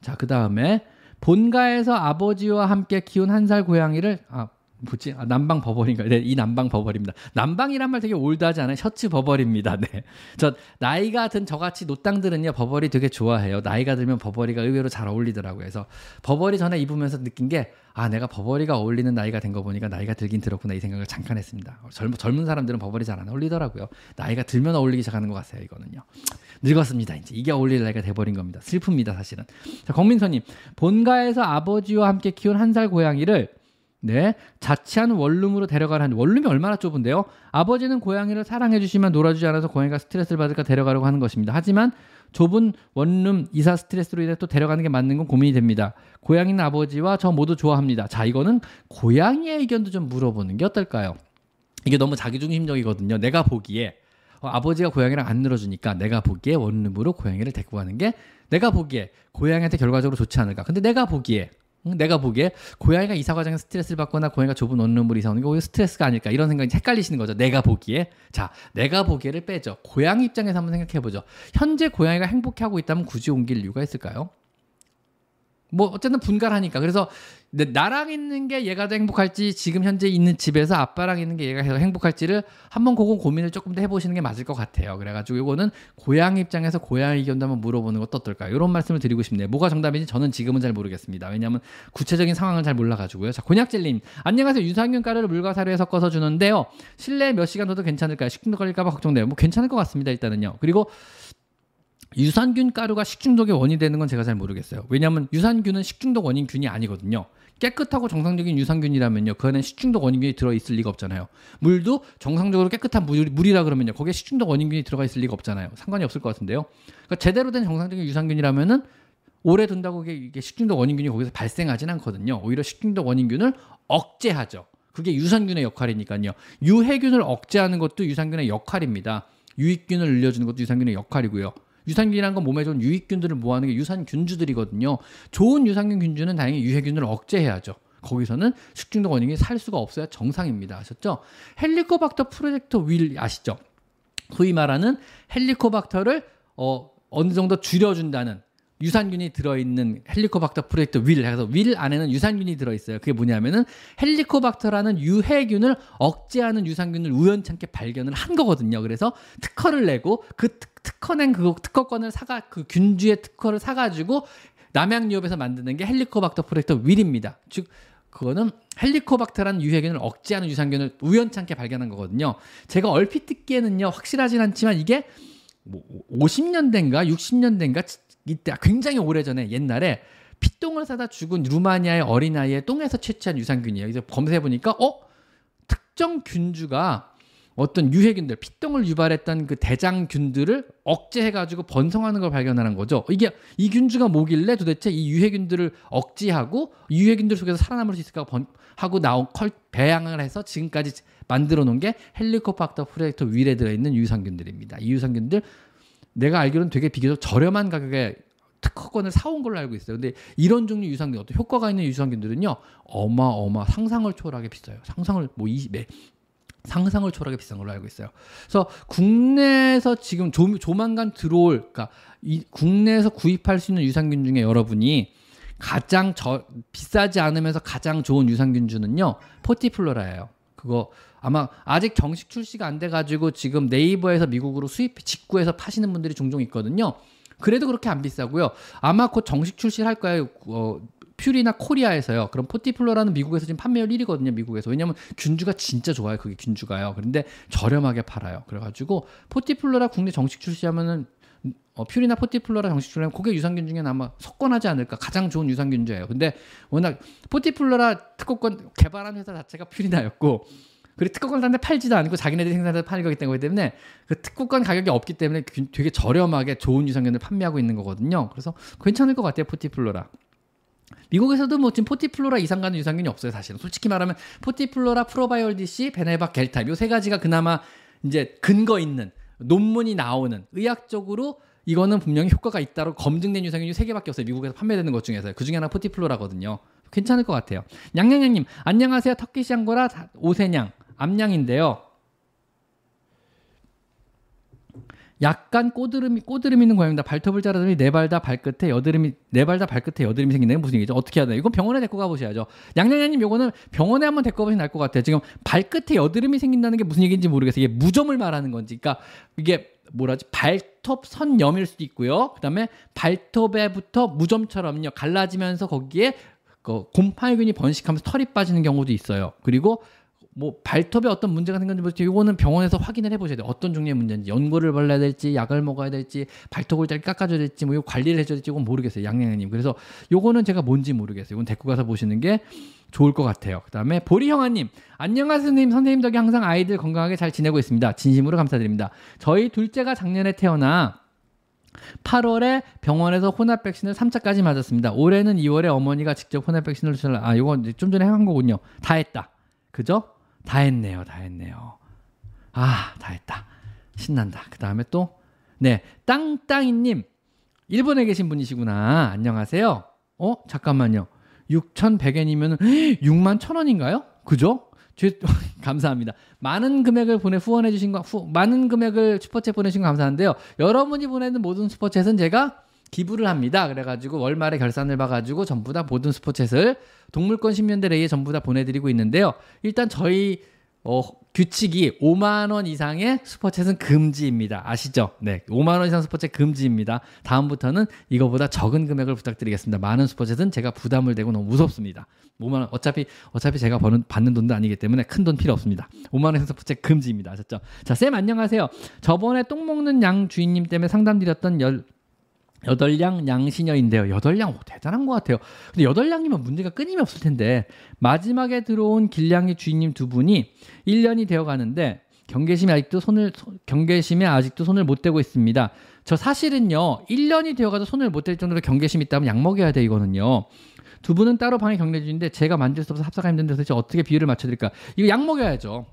자, 그 다음에 본가에서 아버지와 함께 키운 한 살 고양이를 아 뭐지? 아, 남방 버버리인가? 네, 이 남방 버버리입니다. 남방이란 말 되게 올드하지 않아요? 셔츠 버버리입니다. 네. 저 나이가 든 저같이 노땅들은요 버버리 되게 좋아해요. 나이가 들면 버버리가 의외로 잘 어울리더라고요. 그래서 버버리 전에 입으면서 느낀 게 아, 내가 버버리가 어울리는 나이가 된 거 보니까 나이가 들긴 들었구나 이 생각을 잠깐 했습니다. 젊, 젊은 사람들은 버버리 잘 안 어울리더라고요. 나이가 들면 어울리기 시작하는 것 같아요, 이거는요. 늙었습니다, 이제. 이게 어울릴 나이가 돼버린 겁니다. 슬픕니다, 사실은. 자, 권민서님. 본가에서 아버지와 함께 키운 한 살 고양이를 네, 자취한 원룸으로 데려가라는 원룸이 얼마나 좁은데요? 아버지는 고양이를 사랑해 주시면 놀아주지 않아서 고양이가 스트레스를 받을까 데려가려고 하는 것입니다. 하지만 좁은 원룸 이사 스트레스로 인해 또 데려가는 게 맞는 건 고민이 됩니다. 고양이는 아버지와 저 모두 좋아합니다. 자, 이거는 고양이의 의견도 좀 물어보는 게 어떨까요? 이게 너무 자기중심적이거든요. 내가 보기에 어, 아버지가 고양이랑 안 늘어주니까 내가 보기에 원룸으로 고양이를 데리고 가는 게 내가 보기에 고양이한테 결과적으로 좋지 않을까. 근데 내가 보기에 내가 보기에 고양이가 이사 과정에 스트레스를 받거나 고양이가 좁은 원룸으로 이사 오는 게 오히려 스트레스가 아닐까 이런 생각이 헷갈리시는 거죠. 내가 보기에 자 내가 보기에를 빼죠. 고양이 입장에서 한번 생각해 보죠. 현재 고양이가 행복해하고 있다면 굳이 옮길 이유가 있을까요? 뭐 어쨌든 분갈하니까 그래서 나랑 있는 게 얘가 더 행복할지 지금 현재 있는 집에서 아빠랑 있는 게 얘가 더 행복할지를 한번 그거 고민을 조금 더 해보시는 게 맞을 것 같아요. 그래가지고 이거는 고양이 입장에서 고양이 의견도 한번 물어보는 것도 어떨까요? 이런 말씀을 드리고 싶네요. 뭐가 정답인지 저는 지금은 잘 모르겠습니다. 왜냐하면 구체적인 상황을 잘 몰라가지고요. 자 곤약젤님 안녕하세요. 유산균 가루를 물과 사료에 섞어서 주는데요. 실내 몇 시간 둬도 괜찮을까요? 식중독 걸릴까봐 걱정돼요. 뭐 괜찮을 것 같습니다. 일단은요. 그리고 유산균 가루가 식중독의 원인이 되는 건 제가 잘 모르겠어요. 왜냐하면 유산균은 식중독 원인균이 아니거든요. 깨끗하고 정상적인 유산균이라면요. 그 안에 식중독 원인균이 들어있을 리가 없잖아요. 물도 정상적으로 깨끗한 물, 물이라 그러면요. 거기에 식중독 원인균이 들어가 있을 리가 없잖아요. 상관이 없을 것 같은데요. 그러니까 제대로 된 정상적인 유산균이라면은 오래 둔다고 이게 식중독 원인균이 거기서 발생하진 않거든요. 오히려 식중독 원인균을 억제하죠. 그게 유산균의 역할이니까요. 유해균을 억제하는 것도 유산균의 역할입니다. 유익균을 늘려주는 것도 유산균의 역할이고요. 유산균이라는 건 몸에 좋은 유익균들을 모아하는 게 유산균주들이거든요. 좋은 유산균 균주는 다행히 유해균을 억제해야죠. 거기서는 식중독 원인이 살 수가 없어야 정상입니다. 아셨죠? 헬리코박터 프로젝터 윌 아시죠? 소위 말하는 헬리코박터를 어, 어느 정도 줄여준다는 유산균이 들어있는 헬리코박터 프로젝트 윌 해서 윌 안에는 유산균이 들어있어요. 그게 뭐냐면은 헬리코박터라는 유해균을 억제하는 유산균을 우연찮게 발견을 한 거거든요. 그래서 특허를 내고 그 특, 허낸 그 특허권을 사가 그 균주의 특허를 사가지고 남양유업에서 만드는 게 헬리코박터 프로젝트 윌입니다. 즉 그거는 헬리코박터라는 유해균을 억제하는 유산균을 우연찮게 발견한 거거든요. 제가 얼핏 듣기에는요 확실하진 않지만 이게 뭐 50년대인가 60년대인가 이때 굉장히 오래전에 옛날에 피똥을 사다 죽은 루마니아의 어린아이의 똥에서 채취한 유산균이에요. 그래서 검색해 보니까 어 특정 균주가 어떤 유해균들, 피똥을 유발했던 그 대장균들을 억제해가지고 번성하는 걸 발견하는 거죠. 이게 이 균주가 뭐길래 도대체 이 유해균들을 억제하고 유해균들 속에서 살아남을 수 있을까 하고 나온 걸 배양을 해서 지금까지 만들어 놓은 게 헬리코박터 프로젝트 윌에 들어있는 유산균들입니다. 이 유산균들 내가 알기로는 되게 비교적 저렴한 가격에 특허권을 사온 걸로 알고 있어요. 근데 이런 종류 유산균, 어떤 효과가 있는 유산균들은요, 어마어마 상상을 초월하게 비싸요. 상상을 뭐 20, 네, 상상을 초월하게 비싼 걸로 알고 있어요. 그래서 국내에서 지금 조, 조만간 들어올, 그러니까 이 국내에서 구입할 수 있는 유산균 중에 여러분이 가장 저, 비싸지 않으면서 가장 좋은 유산균주는요, FortiFlora예요. 그거 아마 아직 정식 출시가 안 돼가지고 지금 네이버에서 미국으로 수입 직구해서 파시는 분들이 종종 있거든요. 그래도 그렇게 안 비싸고요. 아마 곧 정식 출시를 할 거예요. 어, Purina 코리아에서요. 그럼 FortiFlora는 미국에서 지금 판매율 1위거든요. 미국에서. 왜냐면 균주가 진짜 좋아요. 그게 균주가요. 그런데 저렴하게 팔아요. 그래가지고 FortiFlora 국내 정식 출시하면은 어, Purina FortiFlora 정식 출시하면 그게 유산균 중에 아마 석권하지 않을까. 가장 좋은 유산균주예요. 근데 워낙 FortiFlora 특허권 개발한 회사 자체가 Purina였고 그리고 특허권 사는데 팔지도 않고 자기네들이 생산해서 파는 거기 때문에 그 특허권 가격이 없기 때문에 되게 저렴하게 좋은 유산균을 판매하고 있는 거거든요. 그래서 괜찮을 것 같아요. FortiFlora. 미국에서도 뭐 지금 FortiFlora 이상 가는 유산균이 없어요, 사실은. 솔직히 말하면 FortiFlora, Proviable-DC, Bene-Bac gel 다 요 세 가지가 그나마 이제 근거 있는 논문이 나오는 의학적으로 이거는 분명히 효과가 있다고 검증된 유산균이 세 개밖에 없어요. 미국에서 판매되는 것 중에서 그 중에 하나 포티플로라거든요. 괜찮을 것 같아요. 양양양님 안녕하세요. 터키시 앙고라 오세냥 암양인데요. 약간 꼬드름이 꼬드름 있는 고양이입니다. 발톱을 자르더니 네 발 다 발끝에 여드름이 네 발 다 발끝에 여드름이 생긴다. 무슨 얘기죠? 어떻게 해야 되나? 이건 병원에 데리고 가보셔야죠. 양양양님 요거는 병원에 한번 데리고 가보시면 알 것 같아요. 지금 발끝에 여드름이 생긴다는 게 무슨 얘기인지 모르겠어요. 이게 무좀을 말하는 건지, 그러니까 이게 뭐라지 발톱 선염일 수도 있고요. 그다음에 발톱에부터 무좀처럼요 갈라지면서 거기에 그 곰팡이균이 번식하면서 털이 빠지는 경우도 있어요. 그리고 뭐 발톱에 어떤 문제가 생겼는지 모르겠 이거는 병원에서 확인을 해보셔야 돼요. 어떤 종류의 문제인지 연고를 발라야 될지 약을 먹어야 될지 발톱을 잘 깎아줘야 될지 뭐 이거 관리를 해줘야 될지 이건 모르겠어요. 양양님. 그래서 요거는 제가 뭔지 모르겠어요. 이건 데리고 가서 보시는 게 좋을 것 같아요. 그다음에 보리형아님 안녕하세요 선생님 선생님 덕에 항상 아이들 건강하게 잘 지내고 있습니다. 진심으로 감사드립니다. 저희 둘째가 작년에 태어나 8월에 병원에서 혼합 백신을 3차까지 맞았습니다. 올해는 2월에 어머니가 직접 혼합 백신을 주셨 아, 이거 좀 전에 한 거군요. 다 했다. 그죠? 다 했네요. 다 했네요. 아, 다 했다. 신난다. 그 다음에 또, 네, 땅땅이님. 일본에 계신 분이시구나. 안녕하세요. 어? 잠깐만요. 6,100엔이면 6만 1,000원인가요? 그죠? 제, 감사합니다. 많은 금액을 보내 후원해 주신 거, 후, 많은 금액을 슈퍼챗 보내신 거 감사한데요. 여러분이 보내는 모든 슈퍼챗은 제가 기부를 합니다. 그래가지고 월말에 결산을 봐가지고 전부 다 모든 슈퍼챗을 동물권 10년대 레이에 전부 다 보내드리고 있는데요. 일단 저희 어, 규칙이 5만 원 이상의 슈퍼챗은 금지입니다. 아시죠? 네, 5만 원 이상 슈퍼챗 금지입니다. 다음부터는 이거보다 적은 금액을 부탁드리겠습니다. 많은 슈퍼챗은 제가 부담을 되고 너무 무섭습니다. 5만 원 어차피 어차피 제가 버는 받는 돈도 아니기 때문에 큰 돈 필요 없습니다. 5만 원 이상 슈퍼챗 금지입니다. 아셨죠? 자, 쌤 안녕하세요. 저번에 똥 먹는 양 주인님 때문에 상담드렸던 열 여덟 양 양시녀인데요. 여덟 양 대단한 것 같아요. 근데 여덟 양이면 문제가 끊임이 없을 텐데 마지막에 들어온 길냥이 주인님 두 분이 1년이 되어 가는데 경계심이 아직도 손을 경계심에 아직도 손을 못 대고 있습니다. 저 사실은요. 1년이 되어 가도 손을 못 댈 정도로 경계심이 있다면 약 먹여야 돼 이거는요. 두 분은 따로 방에 격리 중인데 제가 만질 수 없어서 합사가 힘든데 도대체 어떻게 비율을 맞춰 드릴까? 이거 약 먹여야죠.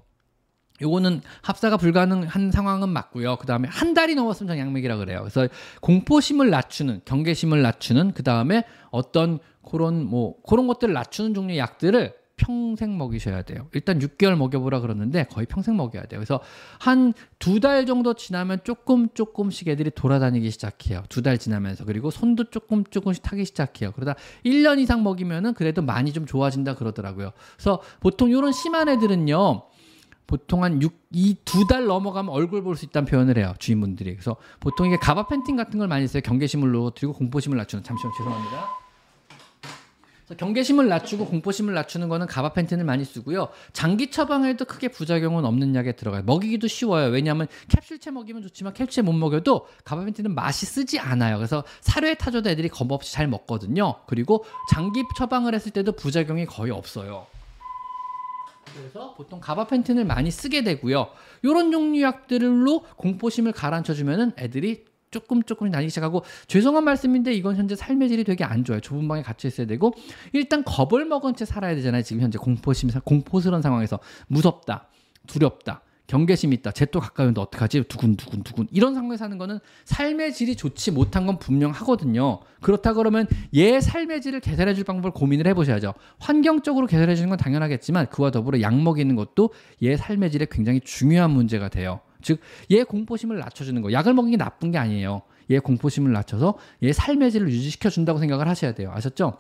요거는 합사가 불가능한 상황은 맞고요. 그 다음에 한 달이 넘었으면 전 양맥이라 그래요. 그래서 공포심을 낮추는, 경계심을 낮추는, 그 다음에 어떤 그런 뭐 그런 것들을 낮추는 종류의 약들을 평생 먹이셔야 돼요. 일단 6개월 먹여보라 그러는데 거의 평생 먹여야 돼요. 그래서 한 두 달 정도 지나면 조금 조금씩 애들이 돌아다니기 시작해요. 두 달 지나면서 그리고 손도 조금 조금씩 타기 시작해요. 그러다 1년 이상 먹이면은 그래도 많이 좀 좋아진다 그러더라고요. 그래서 보통 이런 심한 애들은요. 보통 한 6, 이 두 달 넘어가면 얼굴 볼 수 있다는 표현을 해요. 주인분들이. 그래서 보통 이게 가바 팬팅 같은 걸 많이 써요. 경계심을 놓아드리고 공포심을 낮추는. 잠시만 죄송합니다. 경계심을 낮추고 공포심을 낮추는 거는 가바 펜틴을 많이 쓰고요. 장기 처방에도 크게 부작용은 없는 약에 들어가요. 먹이기도 쉬워요. 왜냐하면 캡슐체 먹이면 좋지만 캡슐체 못 먹여도 가바 펜틴은 맛이 쓰지 않아요. 그래서 사료에 타줘도 애들이 겁 없이 잘 먹거든요. 그리고 장기 처방을 했을 때도 부작용이 거의 없어요. 그래서 보통 가바펜틴을 많이 쓰게 되고요. 이런 종류 약들로 공포심을 가라앉혀 주면은 애들이 조금 조금 다니기 시작하고 죄송한 말씀인데 이건 현재 삶의 질이 되게 안 좋아요. 좁은 방에 갇혀 있어야 되고 일단 겁을 먹은 채 살아야 되잖아요. 지금 현재 공포심 공포스러운 상황에서 무섭다, 두렵다. 경계심이 있다. 쟤 또 가까이 오는데 어떡하지? 두근두근 두근. 이런 상황에 사는 거는 삶의 질이 좋지 못한 건 분명하거든요. 그렇다 그러면 얘 삶의 질을 개선해 줄 방법을 고민을 해 보셔야죠. 환경적으로 개선해 주는 건 당연하겠지만 그와 더불어 약 먹이는 것도 얘 삶의 질에 굉장히 중요한 문제가 돼요. 즉, 얘 공포심을 낮춰주는 거. 약을 먹는 게 나쁜 게 아니에요. 얘 공포심을 낮춰서 얘 삶의 질을 유지시켜 준다고 생각을 하셔야 돼요. 아셨죠?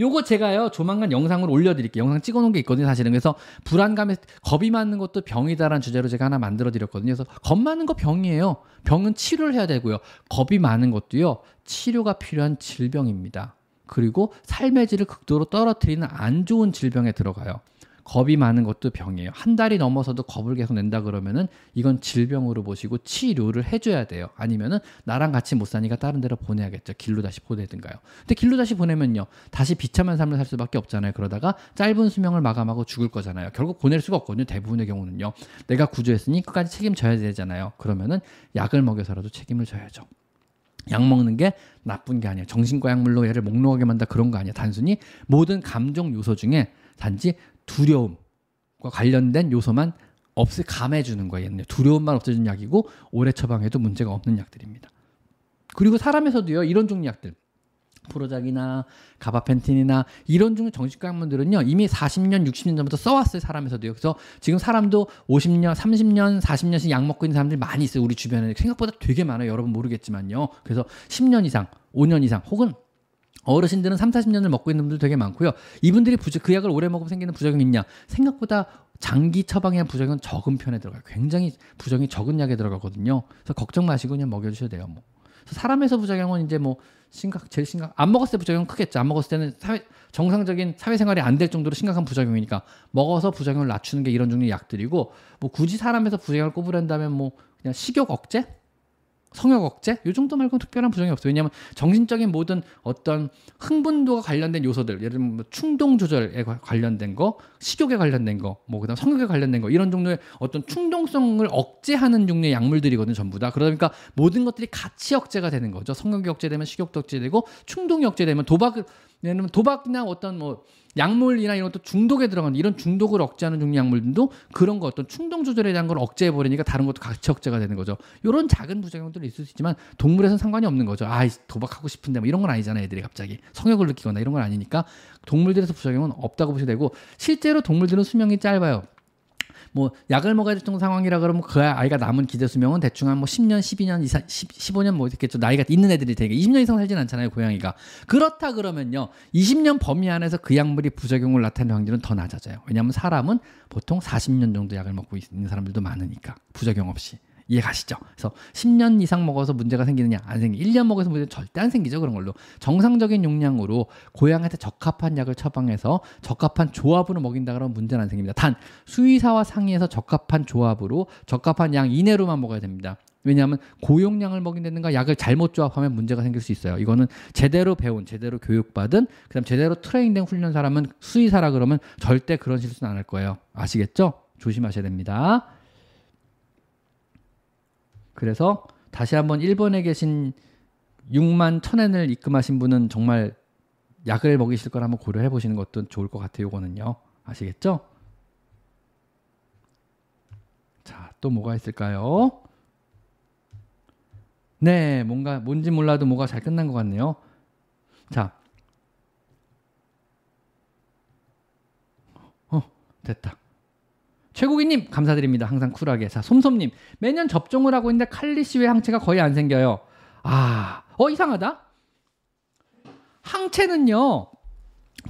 요거 제가요 조만간 영상을 올려드릴게요. 영상 찍어놓은 게 있거든요, 사실은. 그래서 불안감에 겁이 많은 것도 병이다라는 주제로 제가 하나 만들어드렸거든요. 그래서 겁 많은 거 병이에요. 병은 치료를 해야 되고요. 겁이 많은 것도요 치료가 필요한 질병입니다. 그리고 삶의 질을 극도로 떨어뜨리는 안 좋은 질병에 들어가요. 겁이 많은 것도 병이에요. 한 달이 넘어서도 겁을 계속 낸다 그러면은 이건 질병으로 보시고 치료를 해줘야 돼요. 아니면은 나랑 같이 못 사니까 다른 데로 보내야겠죠. 길로 다시 보내든가요. 근데 길로 다시 보내면요. 다시 비참한 삶을 살 수밖에 없잖아요. 그러다가 짧은 수명을 마감하고 죽을 거잖아요. 결국 보낼 수가 없거든요. 대부분의 경우는요. 내가 구조했으니 끝까지 책임져야 되잖아요. 그러면은 약을 먹여서라도 책임을 져야죠. 약 먹는 게 나쁜 게 아니에요. 정신과 약물로 얘를 목록하게 만다 그런 거 아니야. 단순히 모든 감정 요소 중에 단지 두려움과 관련된 요소만 없애 감해주는 거예요. 두려움만 없애주는 약이고 오래 처방해도 문제가 없는 약들입니다. 그리고 사람에서도요 이런 종류 약들 프로작이나 가바펜틴이나 이런 종류 정신과 약물들은요 이미 40년, 60년 전부터 써왔어요 사람에서도요. 그래서 지금 사람도 50년, 30년, 40년씩 약 먹고 있는 사람들이 많이 있어요 우리 주변에 생각보다 되게 많아요. 여러분 모르겠지만요. 그래서 10년 이상, 5년 이상 혹은 어르신들은 3, 40년을 먹고 있는 분들 되게 많고요. 이분들이 부저, 그 약을 오래 먹으면 생기는 부작용이 있냐? 생각보다 장기 처방에 한 부작용은 적은 편에 들어가요. 굉장히 부작용이 적은 약에 들어가거든요. 그래서 걱정 마시고 그냥 먹여 주셔도 돼요. 뭐. 사람에서 부작용은 이제 뭐 심각 제일 심각 안 먹었을 때 부작용은 크겠죠. 안 먹었을 때는 사회 정상적인 사회생활이 안 될 정도로 심각한 부작용이니까 먹어서 부작용을 낮추는 게 이런 종류의 약들이고 뭐 굳이 사람에서 부작용을 꼽으란다면 뭐 그냥 식욕 억제 성욕 억제 요 정도 말고는 특별한 부정이 없어요. 왜냐하면 정신적인 모든 어떤 흥분도가 관련된 요소들, 예를 들면 뭐 충동 조절에 관련된 거, 식욕에 관련된 거, 뭐 그다음 성욕에 관련된 거 이런 종류의 어떤 충동성을 억제하는 종류의 약물들이거든요, 전부 다. 그러니까 모든 것들이 같이 억제가 되는 거죠. 성욕이 억제되면 식욕도 억제되고 충동이 억제되면 도박 들면 도박이나 어떤 뭐 약물이나 이런 것도 중독에 들어가는 이런 중독을 억제하는 종류 약물들도 그런 거 어떤 충동 조절에 대한 걸 억제해 버리니까 다른 것도 같이 억제가 되는 거죠. 이런 작은 부작용들이 있을 수 있지만 동물에서는 상관이 없는 거죠. 아, 도박하고 싶은데 뭐 이런 건 아니잖아요. 애들이 갑자기 성욕을 느끼거나 이런 건 아니니까 동물들에서 부작용은 없다고 보셔야 되고 실제로 동물들은 수명이 짧아요. 뭐 약을 먹어야 될 정도 상황이라 그러면 그 아이가 남은 기대 수명은 대충 한 뭐 10년, 12년 이상, 10, 15년 뭐 있겠죠. 나이가 있는 애들이 되게 20년 이상 살진 않잖아요, 고양이가. 그렇다 그러면요. 20년 범위 안에서 그 약물이 부작용을 나타내는 확률은 더 낮아져요. 왜냐하면 사람은 보통 40년 정도 약을 먹고 있는 사람들도 많으니까 부작용 없이. 이해 가시죠? 그래서 10년 이상 먹어서 문제가 생기느냐 안 생기. 1년 먹어서 문제 절대 안 생기죠 그런 걸로. 정상적인 용량으로 고양이한테 적합한 약을 처방해서 적합한 조합으로 먹인다 그러면 문제는 안 생깁니다. 단 수의사와 상의해서 적합한 조합으로 적합한 양 이내로만 먹어야 됩니다. 왜냐하면 고용량을 먹인다든가 약을 잘못 조합하면 문제가 생길 수 있어요. 이거는 제대로 배운, 제대로 교육받은, 그다음 제대로 트레이닝된 훈련 사람은 수의사라 그러면 절대 그런 실수는 안 할 거예요. 아시겠죠? 조심하셔야 됩니다. 그래서 다시 한번 일본에 계신 6만 천엔을 입금하신 분은 정말 약을 먹이실 걸 한번 고려해 보시는 것도 좋을 것 같아요. 이거는요. 아시겠죠? 자, 또 뭐가 있을까요? 네, 뭔가 뭔지 몰라도 뭐가 잘 끝난 것 같네요. 자, 어, 됐다. 최국이님 감사드립니다. 항상 쿨하게. 자 솜솜님 매년 접종을 하고 있는데 칼리시외 항체가 거의 안 생겨요. 아, 어 이상하다. 항체는요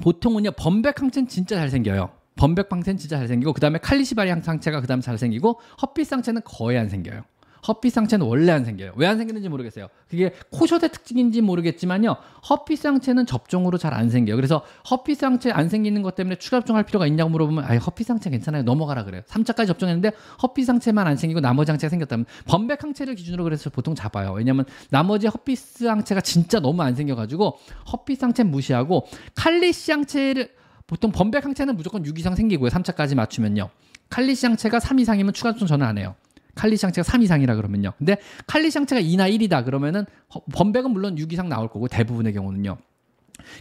보통은요 범백 항체는 진짜 잘 생겨요. 범백 항체는 진짜 잘 생기고 그 다음에 칼리시바리 항체가 그 다음 잘 생기고 헛빛 항체는 거의 안 생겨요. 헛빛 상체는 원래 안 생겨요. 왜 안 생기는지 모르겠어요. 그게 코숏의 특징인지 모르겠지만요. 헛빛 상체는 접종으로 잘 안 생겨요. 그래서 헛빛 상체 안 생기는 것 때문에 추가 접종할 필요가 있냐고 물어보면 아, 헛빛 상체 괜찮아요. 넘어가라 그래요. 3차까지 접종했는데 헛빛 상체만 안 생기고 나머지 항체가 생겼다면 범백 항체를 기준으로 그래서 보통 잡아요. 왜냐면 나머지 항체가 진짜 너무 안 생겨 가지고 헛빛 항체 무시하고 칼리시 항체를 보통 범백 항체는 무조건 6 이상 생기고요. 3차까지 맞추면요. 칼리시 항체가 3 이상이면 추가 접종 저는 안 해요. 칼리샹체가 3 이상이라 그러면요. 근데 칼리샹체가 2나 1이다 그러면은 범백은 물론 6 이상 나올 거고 대부분의 경우는요.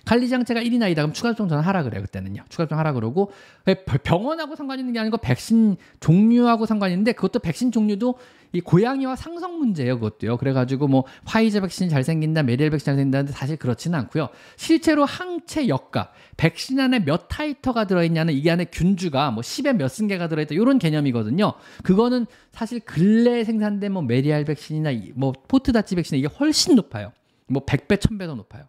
칼리장체가 1이나 2다 그럼 추가 접종 저는 하라 그래요 그때는요. 추가 접종 하라 그러고. 병원하고 상관 있는 게 아니고 백신 종류하고 상관 있는데 그것도 백신 종류도 이 고양이와 상성 문제예요 그것도요. 그래가지고 뭐 화이자 백신 잘 생긴다 메리엘 백신 잘 생긴다는데 사실 그렇지는 않고요. 실제로 항체 역가 백신 안에 몇 타이터가 들어있냐는 이게 안에 균주가 뭐 10에 몇 승계가 들어있다 이런 개념이거든요. 그거는 사실 근래 생산된 뭐 Merial 백신이나 뭐 Fort Dodge 백신 이게 훨씬 높아요. 뭐 100배 1000배 더 높아요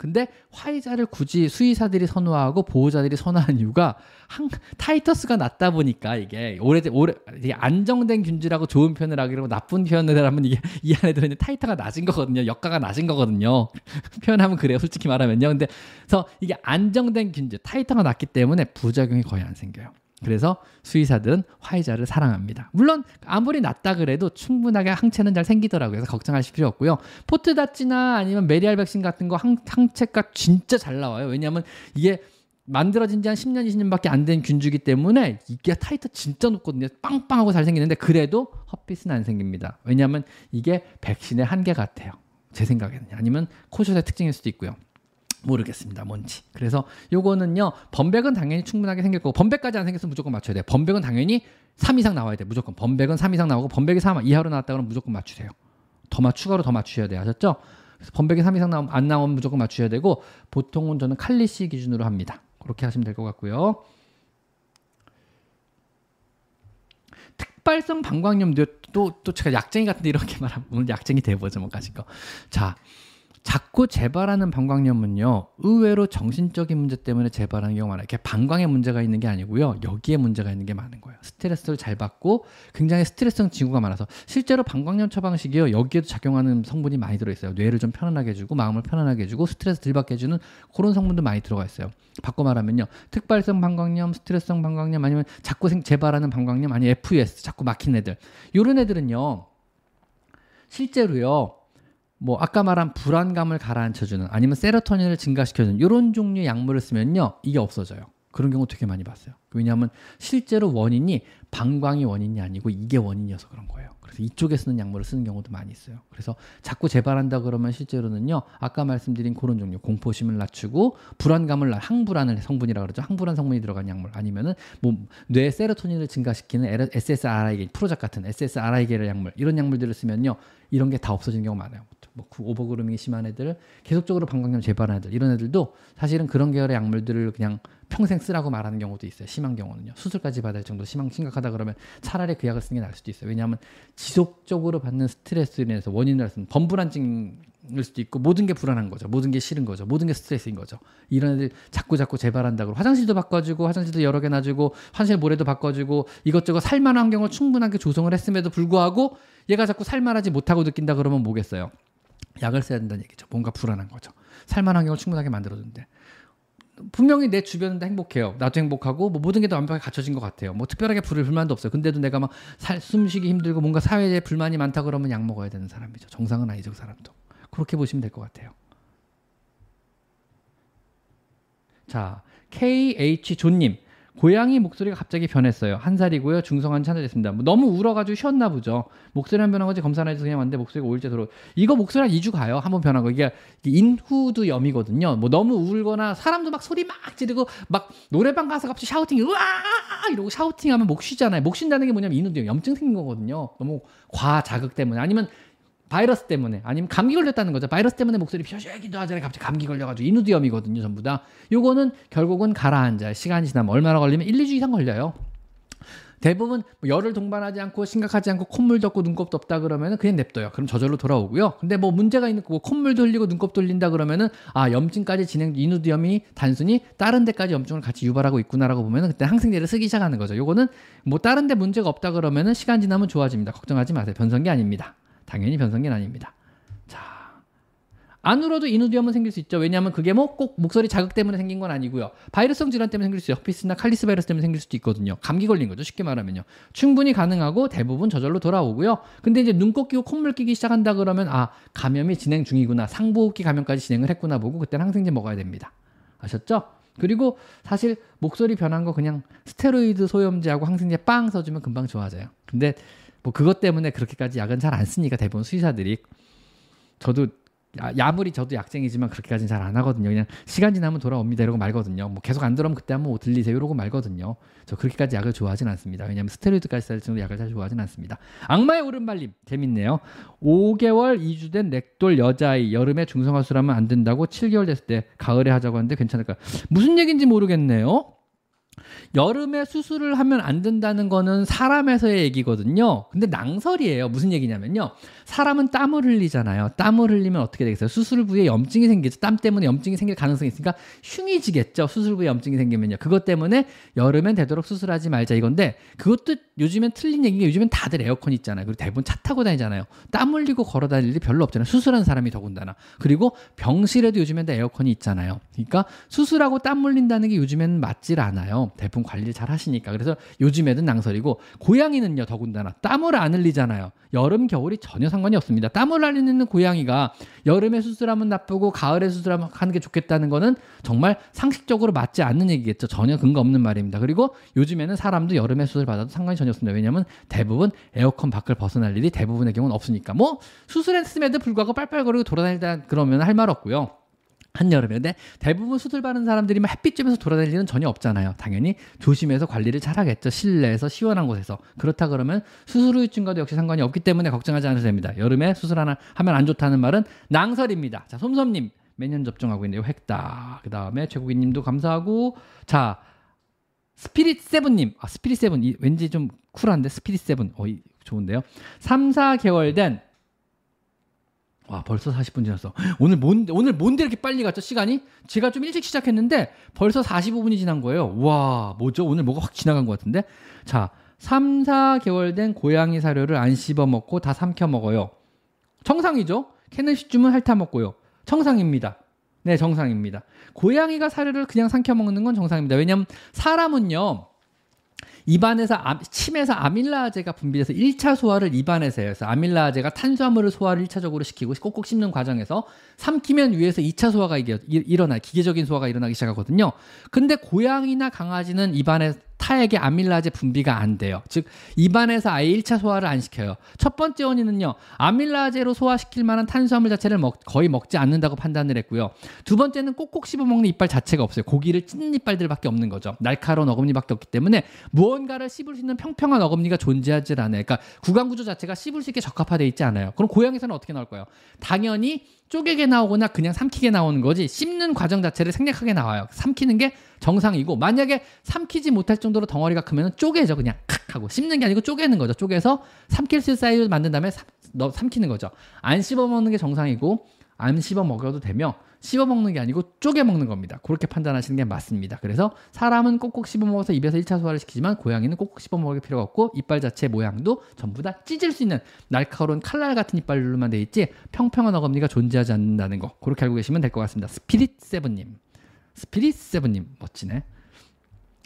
근데 화이자를 굳이 수의사들이 선호하고 보호자들이 선호하는 이유가 한, titers가 낮다 보니까 이게 오래 오래 이게 안정된 균질하고 좋은 표현을 하기로 나쁜 표현을 하면 이게 이 안에 들어있는 titer가 낮은 거거든요. 역가가 낮은 거거든요. 표현하면 그래요. 솔직히 말하면요. 근데 그래서 이게 안정된 균질 titer가 낮기 때문에 부작용이 거의 안 생겨요. 그래서 수의사들은 화이자를 사랑합니다. 물론 아무리 낫다 그래도 충분하게 항체는 잘 생기더라고요. 그래서 걱정하실 필요 없고요. 포트다찌나 아니면 메리알 백신 같은 거 항, 항체가 진짜 잘 나와요. 왜냐하면 이게 만들어진 지 한 10년, 20년밖에 안 된 균주기 때문에 이게 타이터 진짜 높거든요. 빵빵하고 잘 생기는데 그래도 헛빛은 안 생깁니다. 왜냐하면 이게 백신의 한계 같아요. 제 생각에는. 아니면 코숏의 특징일 수도 있고요. 모르겠습니다. 뭔지. 그래서 요거는요. 범백은 당연히 충분하게 생길 거고 범백까지 안 생겼으면 무조건 맞춰야 돼요. 범백은 당연히 3 이상 나와야 돼. 무조건. 범백은 3 이상 나오고 범백이 3 이하로 나왔다 그러면 무조건 맞추세요. 더 맞, 추가로 더 맞추셔야 돼요. 아셨죠? 그래서 범백이 3 이상 나오면 안 나오면 무조건 맞추셔야 되고 보통은 저는 칼리시 기준으로 합니다. 그렇게 하시면 될 것 같고요. 특발성 방광염도 또, 또 제가 약쟁이 같은데 이렇게 말하면 오늘 약쟁이 돼보죠, 뭐 가진 거. 자, 자꾸 재발하는 방광염은요 의외로 정신적인 문제 때문에 재발하는 경우가 많아요. 이게 방광에 문제가 있는 게 아니고요 여기에 문제가 있는 게 많은 거예요. 스트레스를 잘 받고 굉장히 스트레스성 징후가 많아서 실제로 방광염 처방식이요 여기에도 작용하는 성분이 많이 들어 있어요. 뇌를 좀 편안하게 해주고 마음을 편안하게 해주고 스트레스 덜 받게 해주는 그런 성분도 많이 들어가 있어요. 바꿔 말하면요 특발성 방광염, 스트레스성 방광염 아니면 자꾸 생 재발하는 방광염 아니 FUS 자꾸 막힌 애들 이런 애들은요 실제로요. 뭐 아까 말한 불안감을 가라앉혀주는 아니면 세로토닌을 증가시켜주는 이런 종류의 약물을 쓰면요 이게 없어져요. 그런 경우 되게 많이 봤어요. 왜냐하면 실제로 원인이 방광이 원인이 아니고 이게 원인이어서 그런 거예요. 그래서 이쪽에 쓰는 약물을 쓰는 경우도 많이 있어요. 그래서 자꾸 재발한다 그러면 실제로는요 아까 말씀드린 그런 종류 공포심을 낮추고 불안감을 항불안을 성분이라 고 그러죠. 항불안 성분이 들어간 약물 아니면은 뭐 뇌 세로토닌을 증가시키는 SSRI 프로작 같은 SSRI 계열 약물 이런 약물들을 쓰면요 이런 게 다 없어지는 경우가 많아요. 뭐 오버그루밍이 심한 애들, 계속적으로 방광염 재발한 애들 이런 애들도 사실은 그런 계열의 약물들을 그냥 평생 쓰라고 말하는 경우도 있어요. 심한 경우는요. 수술까지 받을 정도로 심한 심각하다 그러면 차라리 그 약을 쓰는 게 나을 수도 있어요. 왜냐하면 지속적으로 받는 스트레스로 인해서 원인을 쓰는 범불안증일 수도 있고 모든 게 불안한 거죠. 모든 게 싫은 거죠. 모든 게 스트레스인 거죠. 이런 애들 자꾸 자꾸 재발한다고 화장실도 바꿔주고 화장실도 여러 개 놔주고 화장실 모래도 바꿔주고 이것저것 살만한 환경을 충분하게 조성을 했음에도 불구하고 얘가 자꾸 살만하지 못하고 느낀다 그러면 뭐겠어요? 약을 써야 된다는 얘기죠. 뭔가 불안한 거죠. 살만한 환경을 충분하게 만들어준대. 분명히 내 주변은 행복해요. 나도 행복하고 뭐 모든 게 다 완벽하게 갖춰진 것 같아요. 뭐 특별하게 불을 불만도 없어요. 근데도 내가 막 살, 숨쉬기 힘들고 뭔가 사회에 불만이 많다 그러면 약 먹어야 되는 사람이죠. 정상은 아니죠, 그 사람도. 그렇게 보시면 될 것 같아요. 자, KH 조님. 고양이 목소리가 갑자기 변했어요. 한 살이고요. 중성한 찬자 됐습니다. 뭐 너무 울어가지고 쉬었나 보죠. 목소리 한 변한 거지 검사 안 해서 그냥 왔는데 목소리가 오일째 들어. 이거 목소리 한 2주 가요. 한 번 변한 거. 이게 인후도 염이거든요. 뭐 너무 울거나 사람도 막 소리 막 지르고 막 노래방 가서 갑자기 샤우팅 으아 이러고 샤우팅하면 목 쉬잖아요. 목 쉰다는 게 뭐냐면 인후도 염증 생긴 거거든요. 너무 과자극 때문에 아니면 바이러스 때문에 아니면 감기 걸렸다는 거죠. 바이러스 때문에 목소리 펴쉬기도 하잖아요. 갑자기 감기 걸려가지고 인후두염이거든요. 전부 다. 요거는 결국은 가라앉아요. 시간이 지나면 얼마나 걸리면 1, 2주 이상 걸려요. 대부분 뭐 열을 동반하지 않고 심각하지 않고 콧물 덮고 눈곱도 없다 그러면은 그냥 냅둬요. 그럼 저절로 돌아오고요. 근데 뭐 문제가 있는 뭐 콧물도 흘리고 눈곱도 흘린다 그러면은 아 염증까지 진행 인후두염이 단순히 다른 데까지 염증을 같이 유발하고 있구나라고 보면은 그때 항생제를 쓰기 시작하는 거죠. 요거는 뭐 다른 데 문제가 없다 그러면은 시간 지나면 좋아집니다. 걱정하지 마세요. 변성기 아닙니다. 당연히 변성기는 아닙니다. 자, 안 울어도 인후두염은 생길 수 있죠. 왜냐하면 그게 뭐 꼭 목소리 자극 때문에 생긴 건 아니고요. 바이러스성 질환 때문에 생길 수 있어요. 허피스나 칼리스 바이러스 때문에 생길 수도 있거든요. 감기 걸린 거죠. 쉽게 말하면요. 충분히 가능하고 대부분 저절로 돌아오고요. 근데 이제 눈곱 끼고 콧물 끼기 시작한다 그러면 아 감염이 진행 중이구나. 상부호흡기 감염까지 진행을 했구나 보고 그때는 항생제 먹어야 됩니다. 아셨죠? 그리고 사실 목소리 변한 거 그냥 스테로이드 소염제하고 항생제 빵 써주면 금방 좋아져요. 근데 뭐 그것 때문에 그렇게까지 약은 잘 안 쓰니까 대부분 수의사들이 저도 아무리 저도 약쟁이지만 그렇게까지는 잘 안 하거든요. 그냥 시간 지나면 돌아옵니다 이러고 말거든요. 뭐 계속 안 돌아오면 그때 한번 들리세요 이러고 말거든요. 저 그렇게까지 약을 좋아하진 않습니다. 왜냐하면 스테로이드까지 쓸 정도 약을 잘 좋아하진 않습니다. 악마의 오른발님 재밌네요. 5개월 2주 된 렉돌 여자아이 여름에 중성화술하면 안 된다고 7개월 됐을 때 가을에 하자고 하는데 괜찮을까요? 무슨 얘기인지 모르겠네요. 여름에 수술을 하면 안 된다는 거는 사람에서의 얘기거든요. 근데 낭설이에요. 무슨 얘기냐면요. 사람은 땀을 흘리잖아요. 땀을 흘리면 어떻게 되겠어요? 수술 부위에 염증이 생기죠. 땀 때문에 염증이 생길 가능성이 있으니까 흉이 지겠죠. 수술 부위에 염증이 생기면요. 그것 때문에 여름엔 되도록 수술하지 말자 이건데 그것도 요즘엔 틀린 얘기가 요즘엔 다들 에어컨 있잖아요. 그리고 대부분 차 타고 다니잖아요. 땀 흘리고 걸어 다닐 일이 별로 없잖아요. 수술한 사람이 더군다나. 그리고 병실에도 요즘엔 다 에어컨이 있잖아요. 그러니까 수술하고 땀 흘린다는 게 요즘엔 맞질 않아요. 대부분 관리를 잘 하시니까. 그래서 요즘에는 낭설이고 고양이는요 더군다나 땀을 안 흘리잖아요. 여름 겨울이 전혀 상관이 없습니다. 땀을 흘리는 고양이가 여름에 수술하면 나쁘고 가을에 수술하면 하는 게 좋겠다는 거는 정말 상식적으로 맞지 않는 얘기겠죠. 전혀 근거 없는 말입니다. 그리고 요즘에는 사람도 여름에 수술 받아도 상관이 전혀 없습니다. 왜냐하면 대부분 에어컨 밖을 벗어날 일이 대부분의 경우는 없으니까. 뭐 수술했음에도 불구하고 빨빨거리고 돌아다니다 그러면 할 말 없고요 한여름에 근데 대부분 수술 받는 사람들이 햇빛 쬐면서 돌아다닐 일은 전혀 없잖아요. 당연히 조심해서 관리를 잘 하겠죠. 실내에서 시원한 곳에서. 그렇다 그러면 수술 후유증과도 역시 상관이 없기 때문에 걱정하지 않으셔도 됩니다. 여름에 수술 하나 하면 안 좋다는 말은 낭설입니다. 자, 솜솜님 매년 접종하고 있네요. 획다. 그 다음에 최국인 님도 감사하고 자 스피릿 세븐님 아 스피릿 세븐 왠지 좀 쿨한데 스피릿 세븐 어 좋은데요. 3, 4개월 된 와, 벌써 40분 지났어. 오늘 뭔데, 오늘 뭔데 이렇게 빨리 갔죠, 시간이? 제가 좀 일찍 시작했는데 벌써 45분이 지난 거예요. 와, 뭐죠? 오늘 뭐가 확 지나간 것 같은데? 자, 3, 4개월 된 고양이 사료를 안 씹어 먹고 다 삼켜 먹어요. 정상이죠? 캐네시즘은 핥아 먹고요. 정상입니다. 네, 정상입니다. 고양이가 사료를 그냥 삼켜 먹는 건 정상입니다. 왜냐면 사람은요, 입안에서 침에서 아밀라제가 분비돼서 1차 소화를 입안에서 해요. 그래서 아밀라제가 탄수화물을 소화를 1차적으로 시키고 꼭꼭 씹는 과정에서 삼키면 위에서 2차 소화가 일어나 기계적인 소화가 일어나기 시작하거든요. 근데 고양이나 강아지는 입안에 타액의 아밀라제 분비가 안 돼요. 즉 입안에서 아예 1차 소화를 안 시켜요. 첫 번째 원인은요. 아밀라제로 소화시킬 만한 탄수화물 자체를 먹, 거의 먹지 않는다고 판단을 했고요. 두 번째는 꼭꼭 씹어 먹는 이빨 자체가 없어요. 고기를 찢는 이빨들밖에 없는 거죠. 날카로운 어금니밖에 없기 때문에 무언가를 씹을 수 있는 평평한 어금니가 존재하지 않아요. 그러니까 구강 구조 자체가 씹을 수 있게 적합화되어 있지 않아요. 그럼 고양이에서는 어떻게 나올 거예요? 당연히 쪼개게 나오거나 그냥 삼키게 나오는 거지 씹는 과정 자체를 생략하게 나와요. 삼키는 게 정상이고 만약에 삼키지 못할 정도로 덩어리가 크면 쪼개져 그냥 칵 하고 씹는 게 아니고 쪼개는 거죠. 쪼개서 삼킬 수 있는 사이즈 만든 다음에 삼, 너, 삼키는 거죠. 안 씹어 먹는 게 정상이고 안 씹어 먹어도 되며 씹어 먹는 게 아니고 쪼개 먹는 겁니다. 그렇게 판단하시는 게 맞습니다. 그래서 사람은 꼭꼭 씹어 먹어서 입에서 1차 소화를 시키지만 고양이는 꼭꼭 씹어 먹을 필요가 없고 이빨 자체 모양도 전부 다 찢을 수 있는 날카로운 칼날 같은 이빨로만 돼 있지 평평한 어금니가 존재하지 않는다는 거 그렇게 알고 계시면 될 것 같습니다. 스피릿 세븐님, 스피릿 세븐님 멋지네.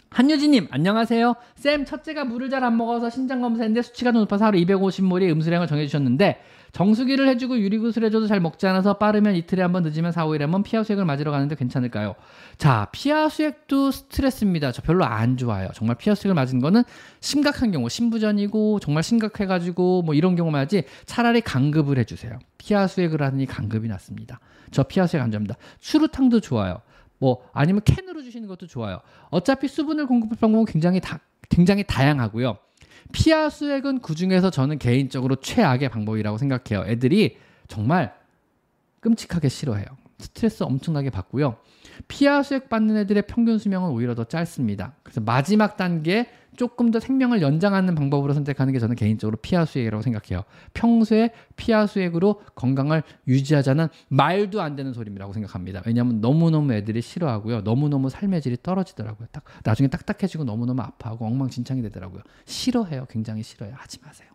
한유진님 안녕하세요. 쌤 첫째가 물을 잘 안 먹어서 신장 검사했는데 수치가 높아서 하루 250ml의 음수량을 정해주셨는데 정수기를 해주고 유리구슬 해줘도 잘 먹지 않아서 빠르면 이틀에 한 번 늦으면 4, 5일에 한 번 피하 수액을 맞으러 가는데 괜찮을까요? 자 피하 수액도 스트레스입니다. 저 별로 안 좋아요. 정말 피하 수액을 맞은 거는 심각한 경우 신부전이고 정말 심각해가지고 뭐 이런 경우만 하지 차라리 강급을 해주세요. 피하 수액을 하느니 강급이 낫습니다. 저 피하 수액 안 좋아합니다. 추루탕도 좋아요. 뭐 아니면 캔으로 주시는 것도 좋아요. 어차피 수분을 공급할 방법은 굉장히 다, 굉장히 다양하고요. 피하 수액은 그 중에서 저는 개인적으로 최악의 방법이라고 생각해요. 애들이 정말 끔찍하게 싫어해요. 스트레스 엄청나게 받고요. 피하 수액 받는 애들의 평균 수명은 오히려 더 짧습니다. 그래서 마지막 단계 조금 더 생명을 연장하는 방법으로 선택하는 게 저는 개인적으로 피하 수액이라고 생각해요. 평소에 피하 수액으로 건강을 유지하자는 말도 안 되는 소리라고 생각합니다. 왜냐하면 너무너무 애들이 싫어하고요. 너무너무 삶의 질이 떨어지더라고요. 딱 나중에 딱딱해지고 너무너무 아파하고 엉망진창이 되더라고요. 싫어해요. 굉장히 싫어요. 하지 마세요.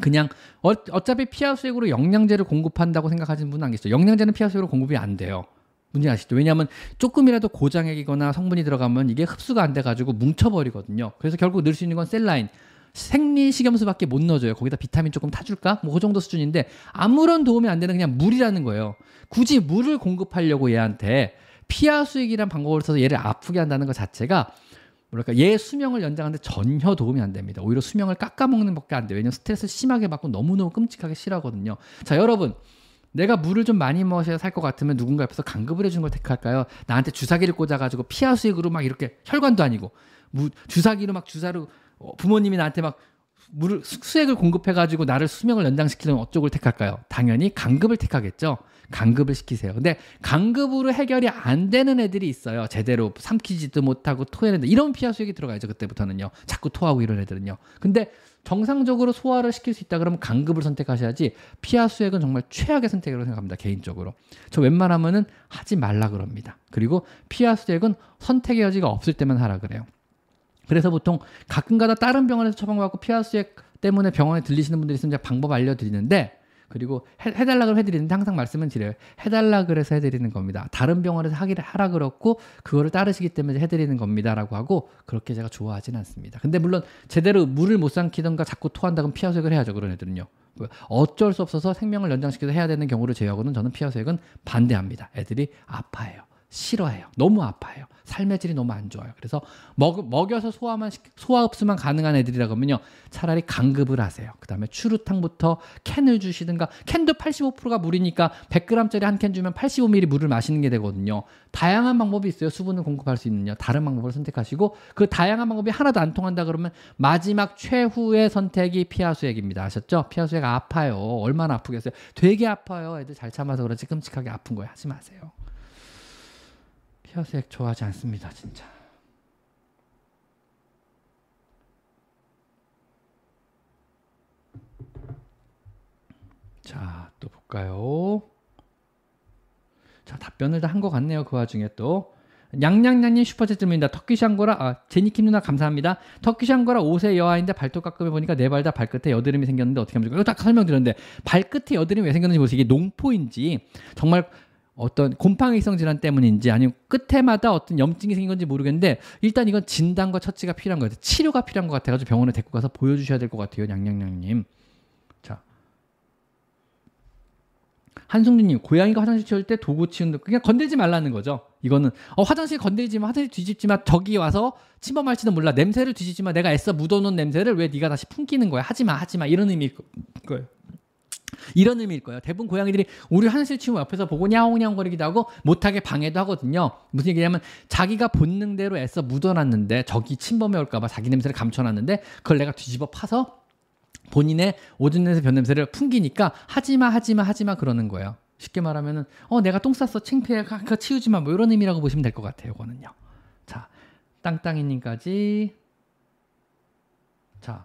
그냥 어, 차피 피하 수액으로 영양제를 공급한다고 생각하시는 분은 안 계시죠. 영양제는 피하 수액으로 공급이 안 돼요. 문제 아시죠? 왜냐하면 조금이라도 고장액이거나 성분이 들어가면 이게 흡수가 안 돼가지고 뭉쳐버리거든요. 그래서 결국 넣을 수 있는 건 셀라인. 생리식염수밖에 못 넣어줘요. 거기다 비타민 조금 타줄까? 뭐 그 정도 수준인데 아무런 도움이 안 되는 그냥 물이라는 거예요. 굳이 물을 공급하려고 얘한테 피하 수액이란 방법을 써서 얘를 아프게 한다는 것 자체가 뭐랄까 얘 수명을 연장하는데 전혀 도움이 안 됩니다. 오히려 수명을 깎아먹는 밖에 안 돼요. 왜냐면 스트레스 심하게 받고 너무너무 끔찍하게 싫어하거든요. 자 여러분 내가 물을 좀 많이 마셔야 살 것 같으면 누군가 옆에서 강급을 해주는 걸 택할까요? 나한테 주사기를 꽂아가지고 피하 수액으로 막 이렇게 혈관도 아니고 무, 주사기로 막 주사로 어, 부모님이 나한테 막 물을 수액을 공급해가지고 나를 수명을 연장시키려면 어쪽을 택할까요? 당연히 강급을 택하겠죠. 강급을 시키세요. 근데 강급으로 해결이 안 되는 애들이 있어요. 제대로 삼키지도 못하고 토해낸다. 이런 피하 수액이 들어가야죠. 그때부터는요. 자꾸 토하고 이런 애들은요. 근데 정상적으로 소화를 시킬 수 있다 그러면 강급을 선택하셔야지 피하 수액은 정말 최악의 선택이라고 생각합니다. 개인적으로. 저 웬만하면은 하지 말라 그럽니다. 그리고 피하 수액은 선택의 여지가 없을 때만 하라 그래요. 그래서 보통 가끔가다 다른 병원에서 처방받고 피하 수액 때문에 병원에 들리시는 분들이 있으면 제가 방법 알려드리는데 그리고 해, 해달라 그러면 해드리는데 항상 말씀은 드려요. 해달라 그래서 해드리는 겁니다. 다른 병원에서 하기를 하라 그렇고 그거를 따르시기 때문에 해드리는 겁니다라고 하고 그렇게 제가 좋아하진 않습니다. 근데 물론 제대로 물을 못 삼키던가 자꾸 토한다면 피하색을 해야죠. 그런 애들은요. 어쩔 수 없어서 생명을 연장시켜서 해야 되는 경우를 제외하고는 저는 피하색은 반대합니다. 애들이 아파해요. 싫어해요. 너무 아파해요. 삶의 질이 너무 안 좋아요. 그래서 먹, 먹여서 소화만 소화 흡수만 가능한 애들이라 그러면요. 차라리 강급을 하세요. 그다음에 추루탕부터 캔을 주시든가 캔도 85%가 물이니까 100g짜리 한 캔 주면 85ml 물을 마시는 게 되거든요. 다양한 방법이 있어요. 수분을 공급할 수 있는요. 다른 방법을 선택하시고 그 다양한 방법이 하나도 안 통한다 그러면 마지막 최후의 선택이 피하수액입니다. 아셨죠? 피하수액 아파요. 얼마나 아프겠어요? 되게 아파요. 애들 잘 참아서 그런지 끔찍하게 아픈 거예요. 하지 마세요. 혀색 좋아하지 않습니다, 진짜. 자, 또 볼까요? 자, 답변을 다 한 것 같네요. 그 와중에 또. 양양양님 슈퍼챗입니다. 터키샹고라 아 제니킴 누나 감사합니다. 터키샹고라 5세 여아인데 발톱 깎으면 보니까 네 발 다 발끝에 여드름이 생겼는데 어떻게 하면 좋을까요? 이거 딱 설명드렸는데 발끝에 여드름이 왜 생겼는지 보세요. 이게 농포인지 정말 어떤 곰팡이성 질환 때문인지 아니면 끝에마다 어떤 염증이 생긴 건지 모르겠는데 일단 이건 진단과 처치가 필요한 것 같아요. 치료가 필요한 것 같아가지고 병원에 데리고 가서 보여주셔야 될 것 같아요. 양양양님. 자. 한승준님, 고양이가 화장실 치울 때 도구 치운다. 그냥 건들지 말라는 거죠. 이거는 어, 화장실 건들지 마, 화장실 뒤집지 마. 저기 와서 침범할지도 몰라. 냄새를 뒤집지 마. 내가 애써 묻어놓은 냄새를 왜 네가 다시 품기는 거야? 하지 마, 하지 마. 이런 의미일 거예요. 이런 의미일 거예요. 대부분 고양이들이 우리 한실 치우 옆에서 보고 냐옹냐옹거리기도 하고 못하게 방해도 하거든요. 무슨 얘기냐면 자기가 본능대로 애써 묻어놨는데 저기 침범해 올까봐 자기 냄새를 감춰놨는데 그걸 내가 뒤집어 파서 본인의 오줌 냄새 변 냄새를 풍기니까 하지마 하지마 하지마 그러는 거예요. 쉽게 말하면은 어 내가 똥 쌌어 창피해 가 치우지 마 뭐 이런 의미라고 보시면 될 것 같아요. 이거는요. 자 땅땅이님까지 자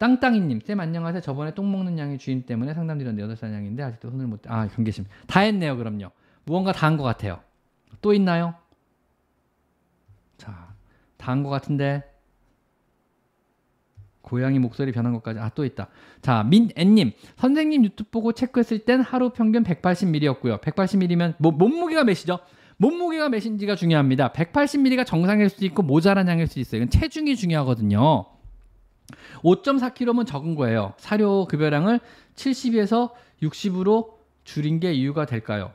땅땅이님, 쌤 안녕하세요. 저번에 똥 먹는 양의 주인 때문에 상담드렸는데 8살 양인데 아직도 손을 못, 아, 경계심. 다 했네요, 그럼요. 무언가 다 한 것 같아요. 또 있나요? 자, 다 한 것 같은데. 고양이 목소리 변한 것까지. 아, 또 있다. 자, 민애님. 선생님 유튜브 보고 체크했을 땐 하루 평균 180ml였고요. 180ml면, 뭐, 몸무게가 몇이죠? 몸무게가 몇인지가 중요합니다. 180ml가 정상일 수도 있고 모자란 양일 수도 있어요. 이건 체중이 중요하거든요. 5.4kg면 적은 거예요. 사료 급여량을 70에서 60으로 줄인 게 이유가 될까요?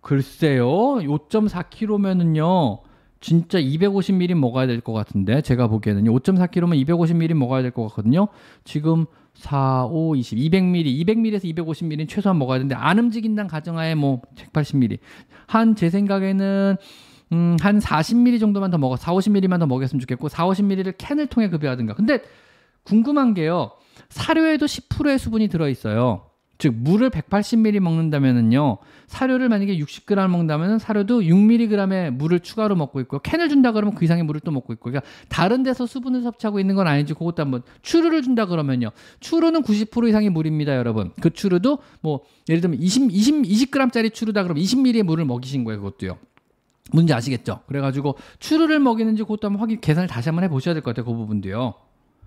글쎄요. 5.4kg면은요. 진짜 250ml 먹어야 될 것 같은데 제가 보기에는요. 5.4kg면 250ml 먹어야 될 것 같거든요. 지금 4, 5, 20, 200ml, 200ml에서 250ml는 최소한 먹어야 되는데 안 움직인다는 가정하에 뭐 180ml. 한 제 생각에는 음, 한 40ml 정도만 더 먹어, 4, 50ml만 더 먹였으면 좋겠고, 4, 50ml를 캔을 통해 급여하든가. 근데 궁금한 게요, 사료에도 10%의 수분이 들어있어요. 즉, 물을 180ml 먹는다면은요, 사료를 만약에 60g 먹는다면 사료도 6mg의 물을 추가로 먹고 있고, 캔을 준다 그러면 그 이상의 물을 또 먹고 있고, 그러니까 다른 데서 수분을 섭취하고 있는 건 아닌지 그것도 한번 추루를 준다 그러면요. 추루는 90% 이상의 물입니다, 여러분. 그 추루도 뭐, 예를 들면 20, 20, 20g짜리 추루다 그러면 20ml의 물을 먹이신 거예요, 그것도요. 뭔지 아시겠죠? 그래가지고 추루를 먹이는지 그것도 한번 확인 계산을 다시 한번 해보셔야 될 것 같아요. 그 부분도요.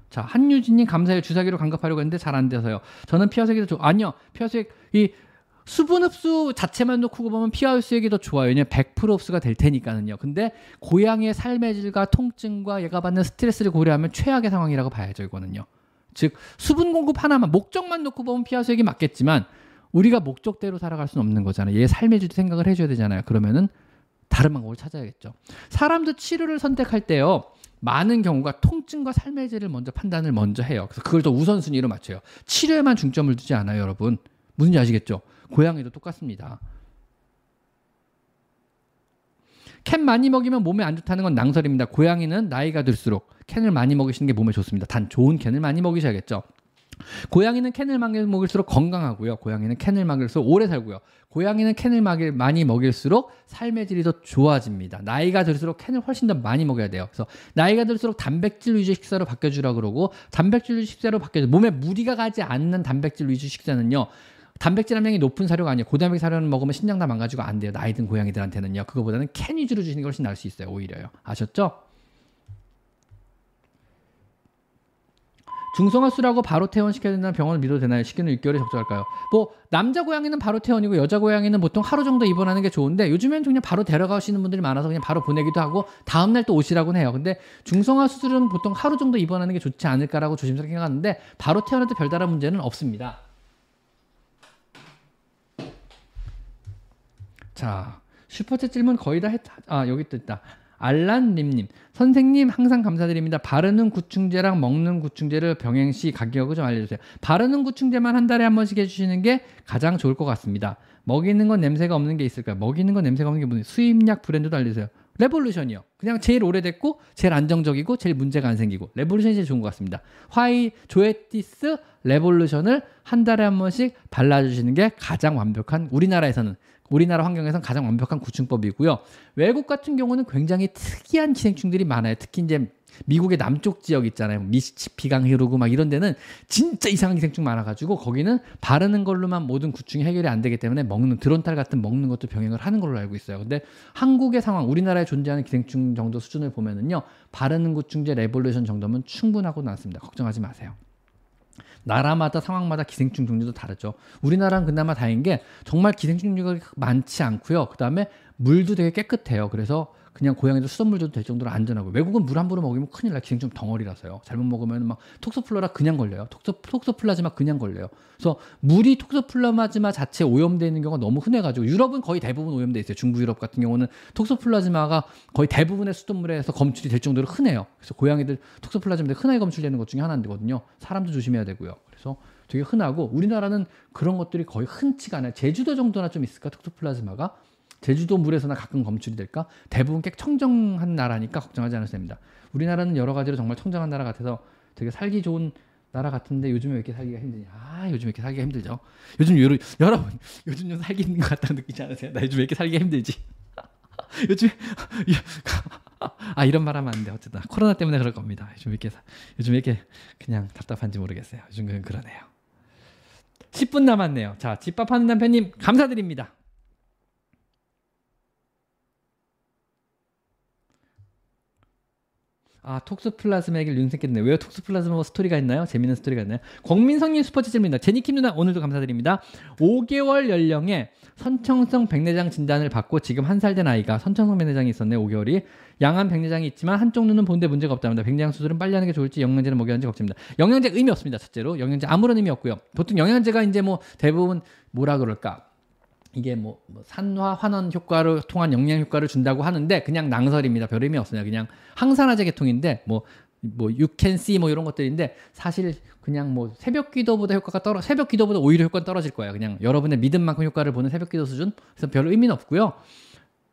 자 한유진님 감사해요. 주사기로 감갑하려고 했는데 잘 안 돼서요. 저는 피하색이 더 좋. 아니요, 피하색 이 수분 흡수 자체만 놓고 보면 피하 흡수액이 더 좋아요. 왜냐면 100% 흡수가 될 테니까는요. 근데 고양이의 삶의 질과 통증과 얘가 받는 스트레스를 고려하면 최악의 상황이라고 봐야죠. 이거는요. 즉 수분 공급 하나만 목적만 놓고 보면 피하 흡수액이 맞겠지만 우리가 목적대로 살아갈 수는 없는 거잖아요. 얘 삶의 질도 생각을 해줘야 되잖아요. 그러면은 다른 방법을 찾아야겠죠. 사람도 치료를 선택할 때요. 많은 경우가 통증과 삶의 질을 먼저 판단을 먼저 해요. 그래서 그걸 더 우선순위로 맞춰요. 치료에만 중점을 두지 않아요, 여러분. 무슨지 아시겠죠? 고양이도 똑같습니다. 캔 많이 먹이면 몸에 안 좋다는 건 낭설입니다. 고양이는 나이가 들수록 캔을 많이 먹이시는 게 몸에 좋습니다. 단 좋은 캔을 많이 먹이셔야겠죠. 고양이는 캔을 많이 먹일수록 건강하고요. 고양이는 캔을 먹일수록 오래 살고요. 고양이는 캔을 많이 먹일수록 삶의 질이 더 좋아집니다. 나이가 들수록 캔을 훨씬 더 많이 먹어야 돼요. 그래서 나이가 들수록 단백질 위주 식사로 바뀌어주라 그러고 단백질 위주 식사로 바뀌어줘. 몸에 무리가 가지 않는 단백질 위주 식사는요. 단백질 함량이 높은 사료가 아니에요. 고단백 사료는 먹으면 신장 다 망가지고 안 돼요. 나이 든 고양이들한테는요. 그거보다는 캔 위주로 주시는 게 훨씬 나을 수 있어요. 오히려요. 아셨죠? 중성화수라고 바로 퇴원시켜야 된다는 병원을 믿어도 되나요? 시기는 6개월에 적절할까요? 뭐 남자 고양이는 바로 퇴원이고 여자 고양이는 보통 하루 정도 입원하는 게 좋은데 요즘엔 그냥 바로 데려가시는 분들이 많아서 그냥 바로 보내기도 하고 다음 날 또 오시라고는 해요. 근데 중성화 수술은 보통 하루 정도 입원하는 게 좋지 않을까라고 조심스럽게 생각하는데 바로 퇴원해도 별다른 문제는 없습니다. 자, 슈퍼챗 질문 거의 다 했다. 아, 여기 또 있다. 알란님님, 선생님 항상 감사드립니다. 바르는 구충제랑 먹는 구충제를 병행 시 가격을 좀 알려주세요. 바르는 구충제만 한 달에 한 번씩 해주시는 게 가장 좋을 것 같습니다. 먹이는 건 냄새가 없는 게 있을까요? 먹이는 건 냄새가 없는 게 무슨 수입약 브랜드도 알려주세요. 레볼루션이요. 그냥 제일 오래됐고 제일 안정적이고 제일 문제가 안 생기고 레볼루션이 제일 좋은 것 같습니다. 화이 조에티스 레볼루션을 한 달에 한 번씩 발라주시는 게 가장 완벽한 우리나라에서는 우리나라 환경에서는 가장 완벽한 구충법이고요. 외국 같은 경우는 굉장히 특이한 기생충들이 많아요. 특히 이제 미국의 남쪽 지역 있잖아요. 미시시피강 흐르고 막 이런 데는 진짜 이상한 기생충 많아가지고 거기는 바르는 걸로만 모든 구충이 해결이 안 되기 때문에 먹는 드론탈 같은 먹는 것도 병행을 하는 걸로 알고 있어요. 근데 한국의 상황, 우리나라에 존재하는 기생충 정도 수준을 보면은요, 바르는 구충제 레볼루션 정도면 충분하고 나왔습니다. 걱정하지 마세요. 나라마다 상황마다 기생충 종류도 다르죠. 우리나라는 그나마 다행인 게 정말 기생충 종류가 많지 않고요. 그 다음에 물도 되게 깨끗해요. 그래서 그냥 고양이들 수돗물 줘도 될 정도로 안전하고 외국은 물 함부로 먹이면 큰일 나 기생충 덩어리라서요. 잘못 먹으면 막 톡소플라라 그냥 걸려요. 톡소 톡소플라즈마 그냥 걸려요. 그래서 물이 톡소플라즈마 자체 오염되어 있는 경우가 너무 흔해가지고 유럽은 거의 대부분 오염돼 있어요. 중부 유럽 같은 경우는 톡소플라즈마가 거의 대부분의 수돗물에서 검출이 될 정도로 흔해요. 그래서 고양이들 톡소플라즈마 흔하게 검출되는 것 중에 하나인데거든요. 사람도 조심해야 되고요. 그래서 되게 흔하고 우리나라는 그런 것들이 거의 흔치가 않아요. 제주도 정도나 좀 있을까 톡소플라즈마가 제주도 물에서나 가끔 검출이 될까? 대부분 꽤 청정한 나라니까 걱정하지 않으셔도 됩니다. 우리나라는 여러 가지로 정말 청정한 나라 같아서 되게 살기 좋은 나라 같은데 요즘에 왜 이렇게 살기가 힘드냐? 아, 요즘 에 이렇게 살기가 힘들죠. 요즘 여러, 여러분 요즘 좀 살기 힘든 것 같다고 느끼지 않으세요? 나 요즘 왜 이렇게 살기가 힘들지? 요즘 아 이런 말 하면 안 돼. 어쨌든 코로나 때문에 그럴 겁니다. 요즘 이렇게 요즘 이렇게 그냥 답답한지 모르겠어요. 요즘 그냥 그러네요. 10분 남았네요. 자, 집밥 하는 남편님 감사드립니다. 아 톡스플라즈마 얘기를 윤색했네. 왜 톡스플라즈마 스토리가 있나요? 재밌는 스토리가 있나요? 광민성님 슈퍼챗입니다. 제니킴 누나 오늘도 감사드립니다. 5개월 연령에 선청성 백내장 진단을 받고 지금 한 살 된 아이가 선청성 백내장이 있었네 5개월이 양한 백내장이 있지만 한쪽 눈은 본데 문제가 없답니다. 백내장 수술은 빨리 하는 게 좋을지 영양제는 먹여야 하는지 걱정입니다. 영양제 의미 없습니다. 첫째로 영양제 아무런 의미 없고요. 보통 영양제가 이제 뭐 대부분 뭐라 그럴까 이게 뭐, 뭐 산화 환원 효과를 통한 영양 효과를 준다고 하는데 그냥 낭설입니다. 별 의미 없어요. 그냥 항산화제 계통인데 뭐뭐 유캔시 뭐 이런 것들인데 사실 그냥 뭐 새벽 기도보다 효과가 떨어 새벽 기도보다 오히려 효과가 떨어질 거예요. 그냥 여러분의 믿음 만큼 효과를 보는 새벽 기도 수준. 그래서 별 의미는 없고요.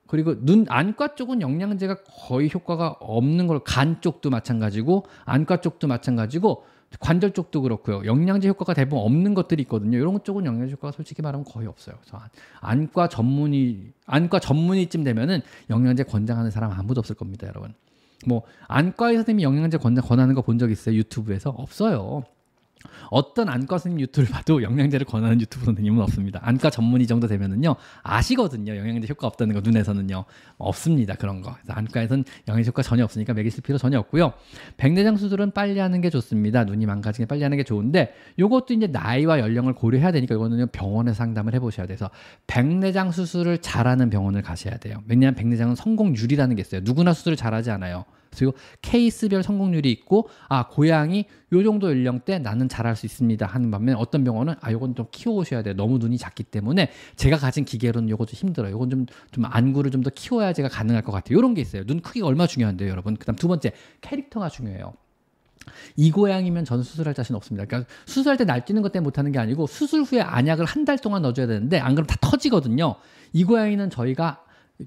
그리고 눈 안과 쪽은 영양제가 거의 효과가 없는 걸 간 쪽도 마찬가지고 안과 쪽도 마찬가지고 관절 쪽도 그렇고요. 영양제 효과가 대부분 없는 것들이 있거든요. 이런 쪽은 영양제 효과가 솔직히 말하면 거의 없어요. 그래서 안과 전문의 안과 전문의쯤 되면은 영양제 권장하는 사람 아무도 없을 겁니다, 여러분. 뭐 안과 의사 선생님이 영양제 권장 권하는 거 본 적 있어요? 유튜브에서 없어요. 어떤 안과 선생님 유튜브를 봐도 영양제를 권하는 유튜브 선생님은 없습니다. 안과 전문의 정도 되면은요 아시거든요. 영양제 효과 없다는 거 눈에서는요 없습니다. 그런 거. 그래서 안과에서는 영양제 효과 전혀 없으니까 먹일 필요 전혀 없고요. 백내장 수술은 빨리 하는 게 좋습니다. 눈이 망가지게 빨리 하는 게 좋은데 요것도 이제 나이와 연령을 고려해야 되니까 이거는 병원에 상담을 해보셔야 돼서 백내장 수술을 잘하는 병원을 가셔야 돼요. 왜냐하면 백내장은 성공률이라는 게 있어요. 누구나 수술을 잘하지 않아요. 그리고 케이스별 성공률이 있고 아 고양이 요 정도 연령대 나는 잘할 수 있습니다 하는 반면 어떤 병원은 아 요건 좀 키워오셔야 돼요. 너무 눈이 작기 때문에 제가 가진 기계로는 요거 좀 힘들어요. 요건 좀 좀 안구를 좀 더 키워야 제가 가능할 것 같아요. 요런 게 있어요. 눈 크기가 얼마 나 중요한데요 여러분. 그다음 두 번째 캐릭터가 중요해요. 이 고양이면 저는 수술할 자신 없습니다. 그러니까 수술할 때 날뛰는 것 때문에 못하는 게 아니고 수술 후에 안약을 한 달 동안 넣어줘야 되는데 안 그러면 다 터지거든요. 이 고양이는 저희가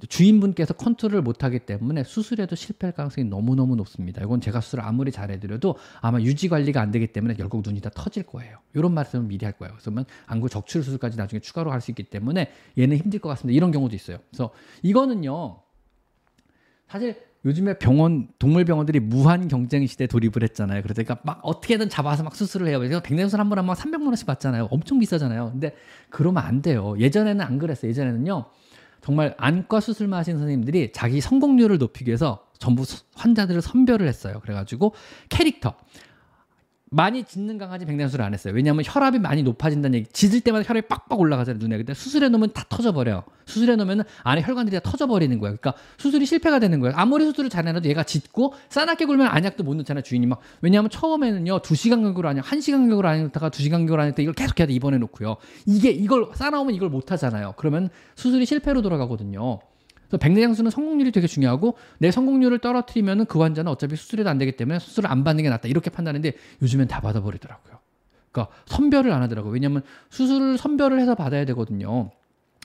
주인분께서 컨트롤을 못하기 때문에 수술에도 실패할 가능성이 너무너무 높습니다. 이건 제가 수술을 아무리 잘해드려도 아마 유지 관리가 안 되기 때문에 결국 눈이 다 터질 거예요. 이런 말씀을 미리 할 거예요. 그러면 안구 적출 수술까지 나중에 추가로 할 수 있기 때문에 얘는 힘들 것 같습니다. 이런 경우도 있어요. 그래서 이거는요. 사실 요즘에 병원 동물 병원들이 무한 경쟁 시대 돌입을 했잖아요. 그러니까 막 어떻게든 잡아서 막 수술을 해요. 그래서 백내수술 한번 하면 300만 원씩 받잖아요. 엄청 비싸잖아요. 근데 그러면 안 돼요. 예전에는 안 그랬어요. 예전에는요. 정말 안과 수술만 하신 선생님들이 자기 성공률을 높이기 위해서 전부 환자들을 선별을 했어요. 그래가지고 캐릭터 많이 짖는 강아지 백내수술을 안 했어요. 왜냐하면 혈압이 많이 높아진다는 얘기. 짖을 때마다 혈압이 빡빡 올라가잖아요 눈에. 근데 수술해 놓으면 다 터져버려요. 수술해 놓으면 안에 혈관들이 다 터져버리는 거예요. 그러니까 수술이 실패가 되는 거예요. 아무리 수술을 잘해놔도 얘가 짖고 싸납게 굴면 안약도 못 넣잖아요 주인이 막. 왜냐하면 처음에는요 2시간 간격으로 안약, 1시간 간격으로 안약다가 2시간 간격으로 안약 때 이걸 계속 해야 돼 입원해 놓고요. 이게 이걸 싸나오면 이걸 못 하잖아요. 그러면 수술이 실패로 돌아가거든요. 그래서 백내장수는 성공률이 되게 중요하고 내 성공률을 떨어뜨리면 그 환자는 어차피 수술해도 안 되기 때문에 수술을 안 받는 게 낫다 이렇게 판단했는데 요즘엔 다 받아버리더라고요. 그러니까 선별을 안 하더라고요. 왜냐하면 수술을 선별을 해서 받아야 되거든요.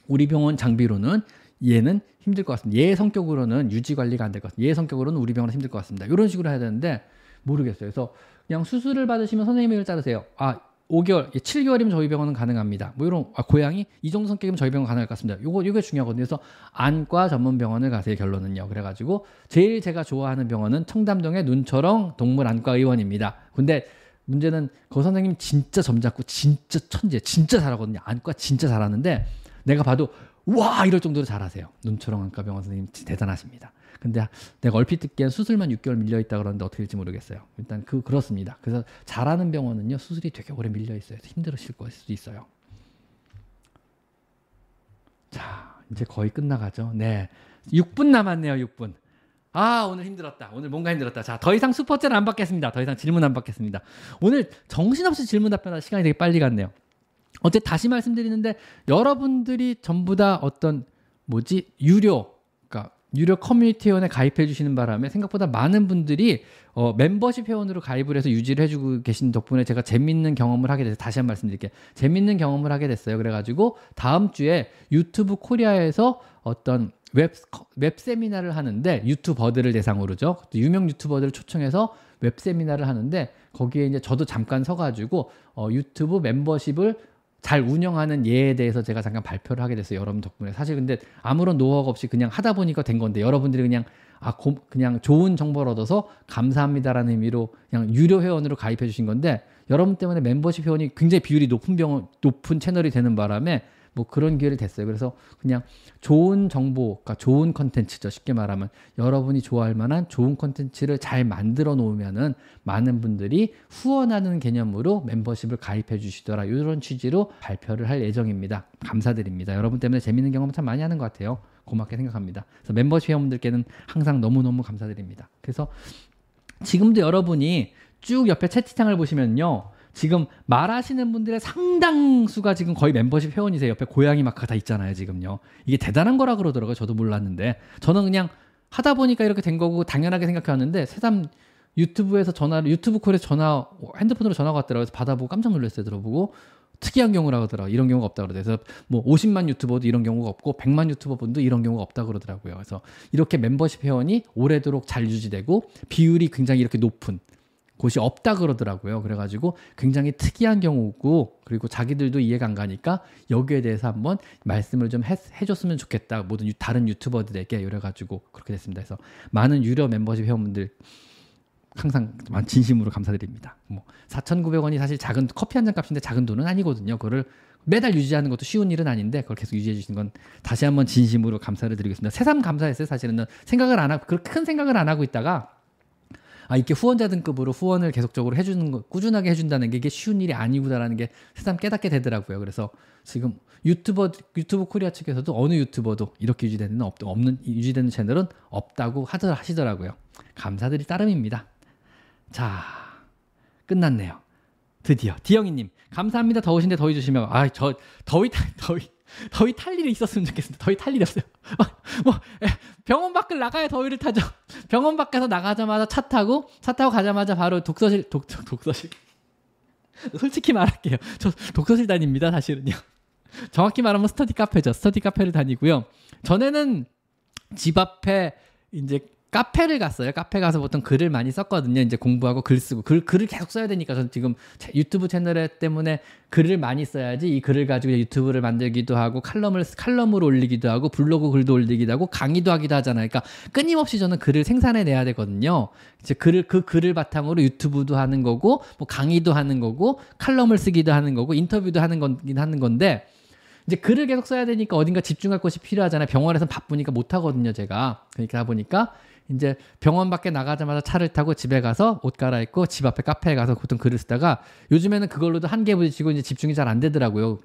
우리 병원 장비로는 얘는 힘들 것 같습니다. 얘 성격으로는 유지 관리가 안 될 것 같습니다. 얘 성격으로는 우리 병원은 힘들 것 같습니다. 이런 식으로 해야 되는데 모르겠어요. 그래서 그냥 수술을 받으시면 선생님의 을 따르세요. 아 5개월, 7개월이면 저희 병원은 가능합니다. 뭐 이런 아, 고양이 이 정도 성격이면 저희 병원 가능할 것 같습니다. 요거 요게 중요하거든요. 그래서 안과 전문 병원을 가세요. 결론은요. 그래가지고 제일 제가 좋아하는 병원은 청담동의 눈처럼 동물 안과 의원입니다. 근데 문제는 그 선생님 진짜 점잡고 진짜 천재, 진짜 잘하거든요. 안과 진짜 잘하는데 내가 봐도 와 이럴 정도로 잘하세요. 눈처럼 안과 병원 선생님 대단하십니다. 근데 내가 얼핏 듣기엔 수술만 6개월 밀려 있다 그러는데 어떻게 될지 모르겠어요. 일단 그 그렇습니다. 그래서 잘하는 병원은요 수술이 되게 오래 밀려 있어요. 힘들으실 거 수도 있어요. 자 이제 거의 끝나가죠. 네, 6분 남았네요. 6분. 아 오늘 힘들었다. 오늘 뭔가 힘들었다. 자 더 이상 슈퍼챗 안 받겠습니다. 더 이상 질문 안 받겠습니다. 오늘 정신없이 질문 답변할 시간이 되게 빨리 갔네요. 어째 다시 말씀드리는데 여러분들이 전부 다 어떤 뭐지 유료 유료 커뮤니티 회원에 가입해 주시는 바람에 생각보다 많은 분들이 어, 멤버십 회원으로 가입을 해서 유지를 해주고 계신 덕분에 제가 재밌는 경험을 하게 돼서 다시 한 번 말씀드릴게요. 재밌는 경험을 하게 됐어요. 그래가지고 다음 주에 유튜브 코리아에서 어떤 웹, 웹 세미나를 하는데 유튜버들을 대상으로죠. 유명 유튜버들을 초청해서 웹 세미나를 하는데 거기에 이제 저도 잠깐 서가지고 어, 유튜브 멤버십을 잘 운영하는 예에 대해서 제가 잠깐 발표를 하게 됐어요. 여러분 덕분에. 사실 근데 아무런 노하우가 없이 그냥 하다 보니까 된 건데 여러분들이 그냥 아, 고, 그냥 좋은 정보를 얻어서 감사합니다라는 의미로 그냥 유료 회원으로 가입해 주신 건데 여러분 때문에 멤버십 회원이 굉장히 비율이 높은 병원, 높은 채널이 되는 바람에 뭐 그런 기회를 됐어요. 그래서 그냥 좋은 정보, 그러니까 좋은 컨텐츠죠. 쉽게 말하면 여러분이 좋아할 만한 좋은 컨텐츠를 잘 만들어 놓으면은 많은 분들이 후원하는 개념으로 멤버십을 가입해 주시더라. 이런 취지로 발표를 할 예정입니다. 감사드립니다. 여러분 때문에 재밌는 경험 참 많이 하는 것 같아요. 고맙게 생각합니다. 그래서 멤버십 회원분들께는 항상 너무너무 감사드립니다. 그래서 지금도 여러분이 쭉 옆에 채팅창을 보시면요. 지금 말하시는 분들의 상당수가 지금 거의 멤버십 회원이세요. 옆에 고양이 마크가 다 있잖아요, 지금요. 이게 대단한 거라 그러더라고요. 저도 몰랐는데. 저는 그냥 하다 보니까 이렇게 된 거고 당연하게 생각해 왔는데 새삼 유튜브에서 전화를 유튜브 콜에서 전화 핸드폰으로 전화가 왔더라고요. 그래서 받아보고 깜짝 놀랐어요. 들어보고 특이한 경우라고 하더라고요. 이런 경우가 없다. 그래서 뭐 50만 유튜버도 이런 경우가 없고 100만 유튜버 분도 이런 경우가 없다 그러더라고요. 그래서 이렇게 멤버십 회원이 오래도록 잘 유지되고 비율이 굉장히 이렇게 높은 곳이 없다 그러더라고요. 그래가지고 굉장히 특이한 경우고 그리고 자기들도 이해가 안 가니까 여기에 대해서 한번 말씀을 좀 해, 해줬으면 좋겠다. 모든 유, 다른 유튜버들에게 이래가지고 그렇게 됐습니다. 그래서 많은 유료 멤버십 회원분들 항상 진심으로 감사드립니다. 뭐 4,900원이 사실 작은 커피 한 잔 값인데 작은 돈은 아니거든요. 그거를 매달 유지하는 것도 쉬운 일은 아닌데 그걸 계속 유지해 주시는 건 다시 한번 진심으로 감사를 드리겠습니다. 새삼 감사했어요. 사실은 생각을 안 하고 큰 생각을 안 하고 있다가 아 이렇게 후원자 등급으로 후원을 계속적으로 해주는 거 꾸준하게 해준다는 게 이게 쉬운 일이 아니구나라는 게 새삼 깨닫게 되더라고요. 그래서 지금 유튜버 유튜브 코리아 측에서도 어느 유튜버도 이렇게 유지되는 없 없는 유지되는 채널은 없다고 하더, 하시더라고요. 감사드릴 따름입니다. 자 끝났네요. 드디어 디영이님 감사합니다. 더우신데 더위 주시면 아 저 더위 더위 더위 탈 일이 있었으면 좋겠습니다. 더위 탈 일이 없어요. 뭐 병원 밖을 나가야 더위를 타죠. 병원 밖에서 나가자마자 차 타고 차 타고 가자마자 바로 독서실 독 독서실 솔직히 말할게요. 저 독서실 다닙니다. 사실은요. 정확히 말하면 스터디 카페죠. 스터디 카페를 다니고요. 전에는 집 앞에 이제 카페를 갔어요. 카페 가서 보통 글을 많이 썼거든요. 이제 공부하고 글 쓰고 글 글을 계속 써야 되니까 저는 지금 유튜브 채널 때문에 글을 많이 써야지 이 글을 가지고 유튜브를 만들기도 하고 칼럼을 칼럼을 올리기도 하고 블로그 글도 올리기도 하고 강의도 하기도 하잖아요. 그러니까 끊임없이 저는 글을 생산해 내야 되거든요. 이제 글을 그 글을 바탕으로 유튜브도 하는 거고 뭐 강의도 하는 거고 칼럼을 쓰기도 하는 거고 인터뷰도 하는 건긴 하는 건데 이제 글을 계속 써야 되니까 어딘가 집중할 곳이 필요하잖아요. 병원에서 바쁘니까 못 하거든요, 제가. 그러니까 보니까 이제 병원 밖에 나가자마자 차를 타고 집에 가서 옷 갈아입고 집 앞에 카페에 가서 보통 글을 쓰다가 요즘에는 그걸로도 한계 부딪히고 이제 집중이 잘 안 되더라고요.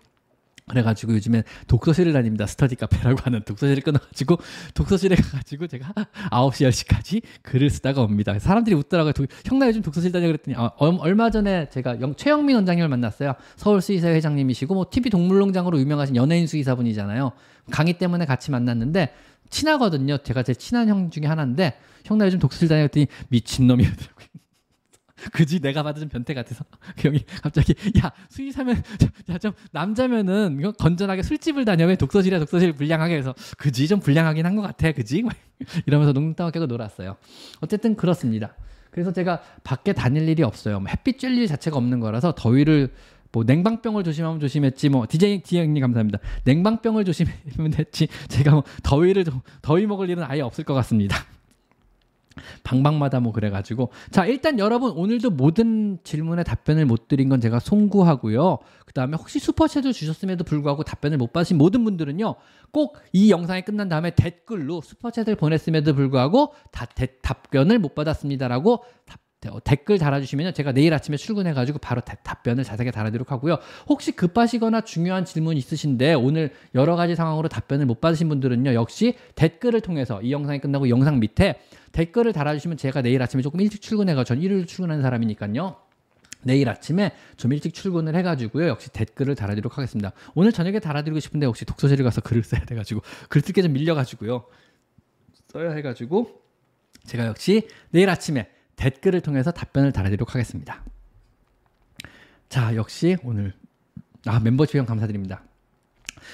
그래가지고 요즘엔 독서실을 다닙니다. 스터디 카페라고 하는 독서실을 끊어가지고 독서실에 가가지고 제가 9시, 10시까지 글을 쓰다가 옵니다. 사람들이 웃더라고요. 형나 요즘 독서실 다녀 그랬더니 아, 얼마 전에 제가 영, 최영민 원장님을 만났어요. 서울 수의사 회장님이시고 뭐 TV 동물농장으로 유명하신 연예인 수의사분이잖아요. 강의 때문에 같이 만났는데 친하거든요. 제가 제 친한 형 중에 하나인데 형 나 요즘 독서실 다녀 그랬더니 미친놈이더라고요. 그지? 내가 받은 변태 같아서. 그 형이 갑자기 야 수의사면 야 좀 남자면은 이거 건전하게 술집을 다녀. 왜 독서실에 독서실 불량하게 해서. 그지? 좀 불량하긴 한 것 같아. 그지? 이러면서 농담 깨고 놀았어요. 어쨌든 그렇습니다. 그래서 제가 밖에 다닐 일이 없어요. 뭐 햇빛 쬐일 일 자체가 없는 거라서 더위를 뭐 냉방병을 조심하면 조심했지 뭐 DJ 디형님 감사합니다. 냉방병을 조심하면 됐지 제가 뭐 더위를 더위 먹을 일은 아예 없을 것 같습니다. 방방마다 뭐 그래가지고. 자 일단 여러분 오늘도 모든 질문에 답변을 못 드린 건 제가 송구하고요. 그 다음에 혹시 슈퍼챗을 주셨음에도 불구하고 답변을 못 받으신 모든 분들은요 꼭 이 영상이 끝난 다음에 댓글로 슈퍼챗을 보냈음에도 불구하고 다, 대, 답변을 못 받았습니다라고 답, 어, 댓글 달아주시면 제가 내일 아침에 출근해가지고 바로 대, 답변을 자세하게 달아드리도록 하고요. 혹시 급하시거나 중요한 질문 있으신데 오늘 여러 가지 상황으로 답변을 못 받으신 분들은요. 역시 댓글을 통해서 이 영상이 끝나고 영상 밑에 댓글을 달아주시면 제가 내일 아침에 조금 일찍 출근해가 전 일요일 출근하는 사람이니까요. 내일 아침에 좀 일찍 출근을 해가지고요. 역시 댓글을 달아드리도록 하겠습니다. 오늘 저녁에 달아드리고 싶은데 혹시 독서실에 가서 글을 써야 돼가지고 글 쓸게 좀 밀려가지고요. 써야 해가지고 제가 역시 내일 아침에 댓글을 통해서 답변을 달아드리도록 하겠습니다. 자, 역시 오늘 아 멤버십 회원 감사드립니다.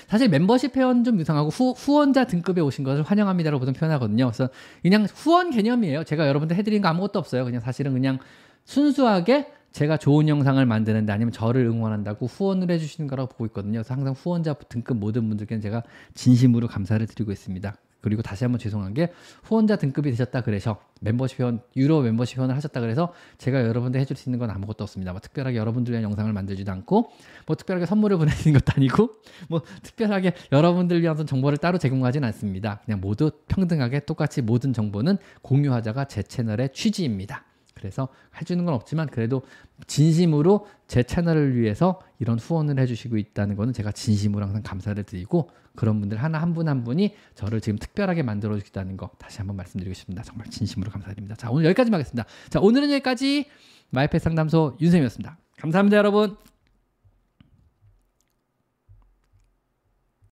사실 멤버십 회원 좀 이상하고 후, 후원자 등급에 오신 것을 환영합니다라고 보통 표현하거든요. 그래서 그냥 후원 개념이에요. 제가 여러분들 해드린 거 아무것도 없어요. 그냥 사실은 그냥 순수하게 제가 좋은 영상을 만드는데 아니면 저를 응원한다고 후원을 해주시는 거라고 보고 있거든요. 그래서 항상 후원자 등급 모든 분들께는 제가 진심으로 감사를 드리고 있습니다. 그리고 다시 한번 죄송한 게 후원자 등급이 되셨다 그래서 멤버십 회원 유로 멤버십 회원을 하셨다 그래서 제가 여러분들 해줄 수 있는 건 아무것도 없습니다. 뭐 특별하게 여러분들 위한 영상을 만들지도 않고 뭐 특별하게 선물을 보내는 것도 아니고 뭐 특별하게 여러분들 위한 정보를 따로 제공하지는 않습니다. 그냥 모두 평등하게 똑같이 모든 정보는 공유하자가 제 채널의 취지입니다. 그래서 해주는 건 없지만 그래도 진심으로 제 채널을 위해서 이런 후원을 해주시고 있다는 거는 제가 진심으로 항상 감사를 드리고 그런 분들 하나 한 분한 한 분이 저를 지금 특별하게 만들어 주겠다는 거 다시 한번 말씀드리고 싶습니다. 정말 진심으로 감사드립니다. 자 오늘 여기까지 하겠습니다. 자 오늘은 여기까지 마이펫 상담소 윤쌤이었습니다. 감사합니다 여러분.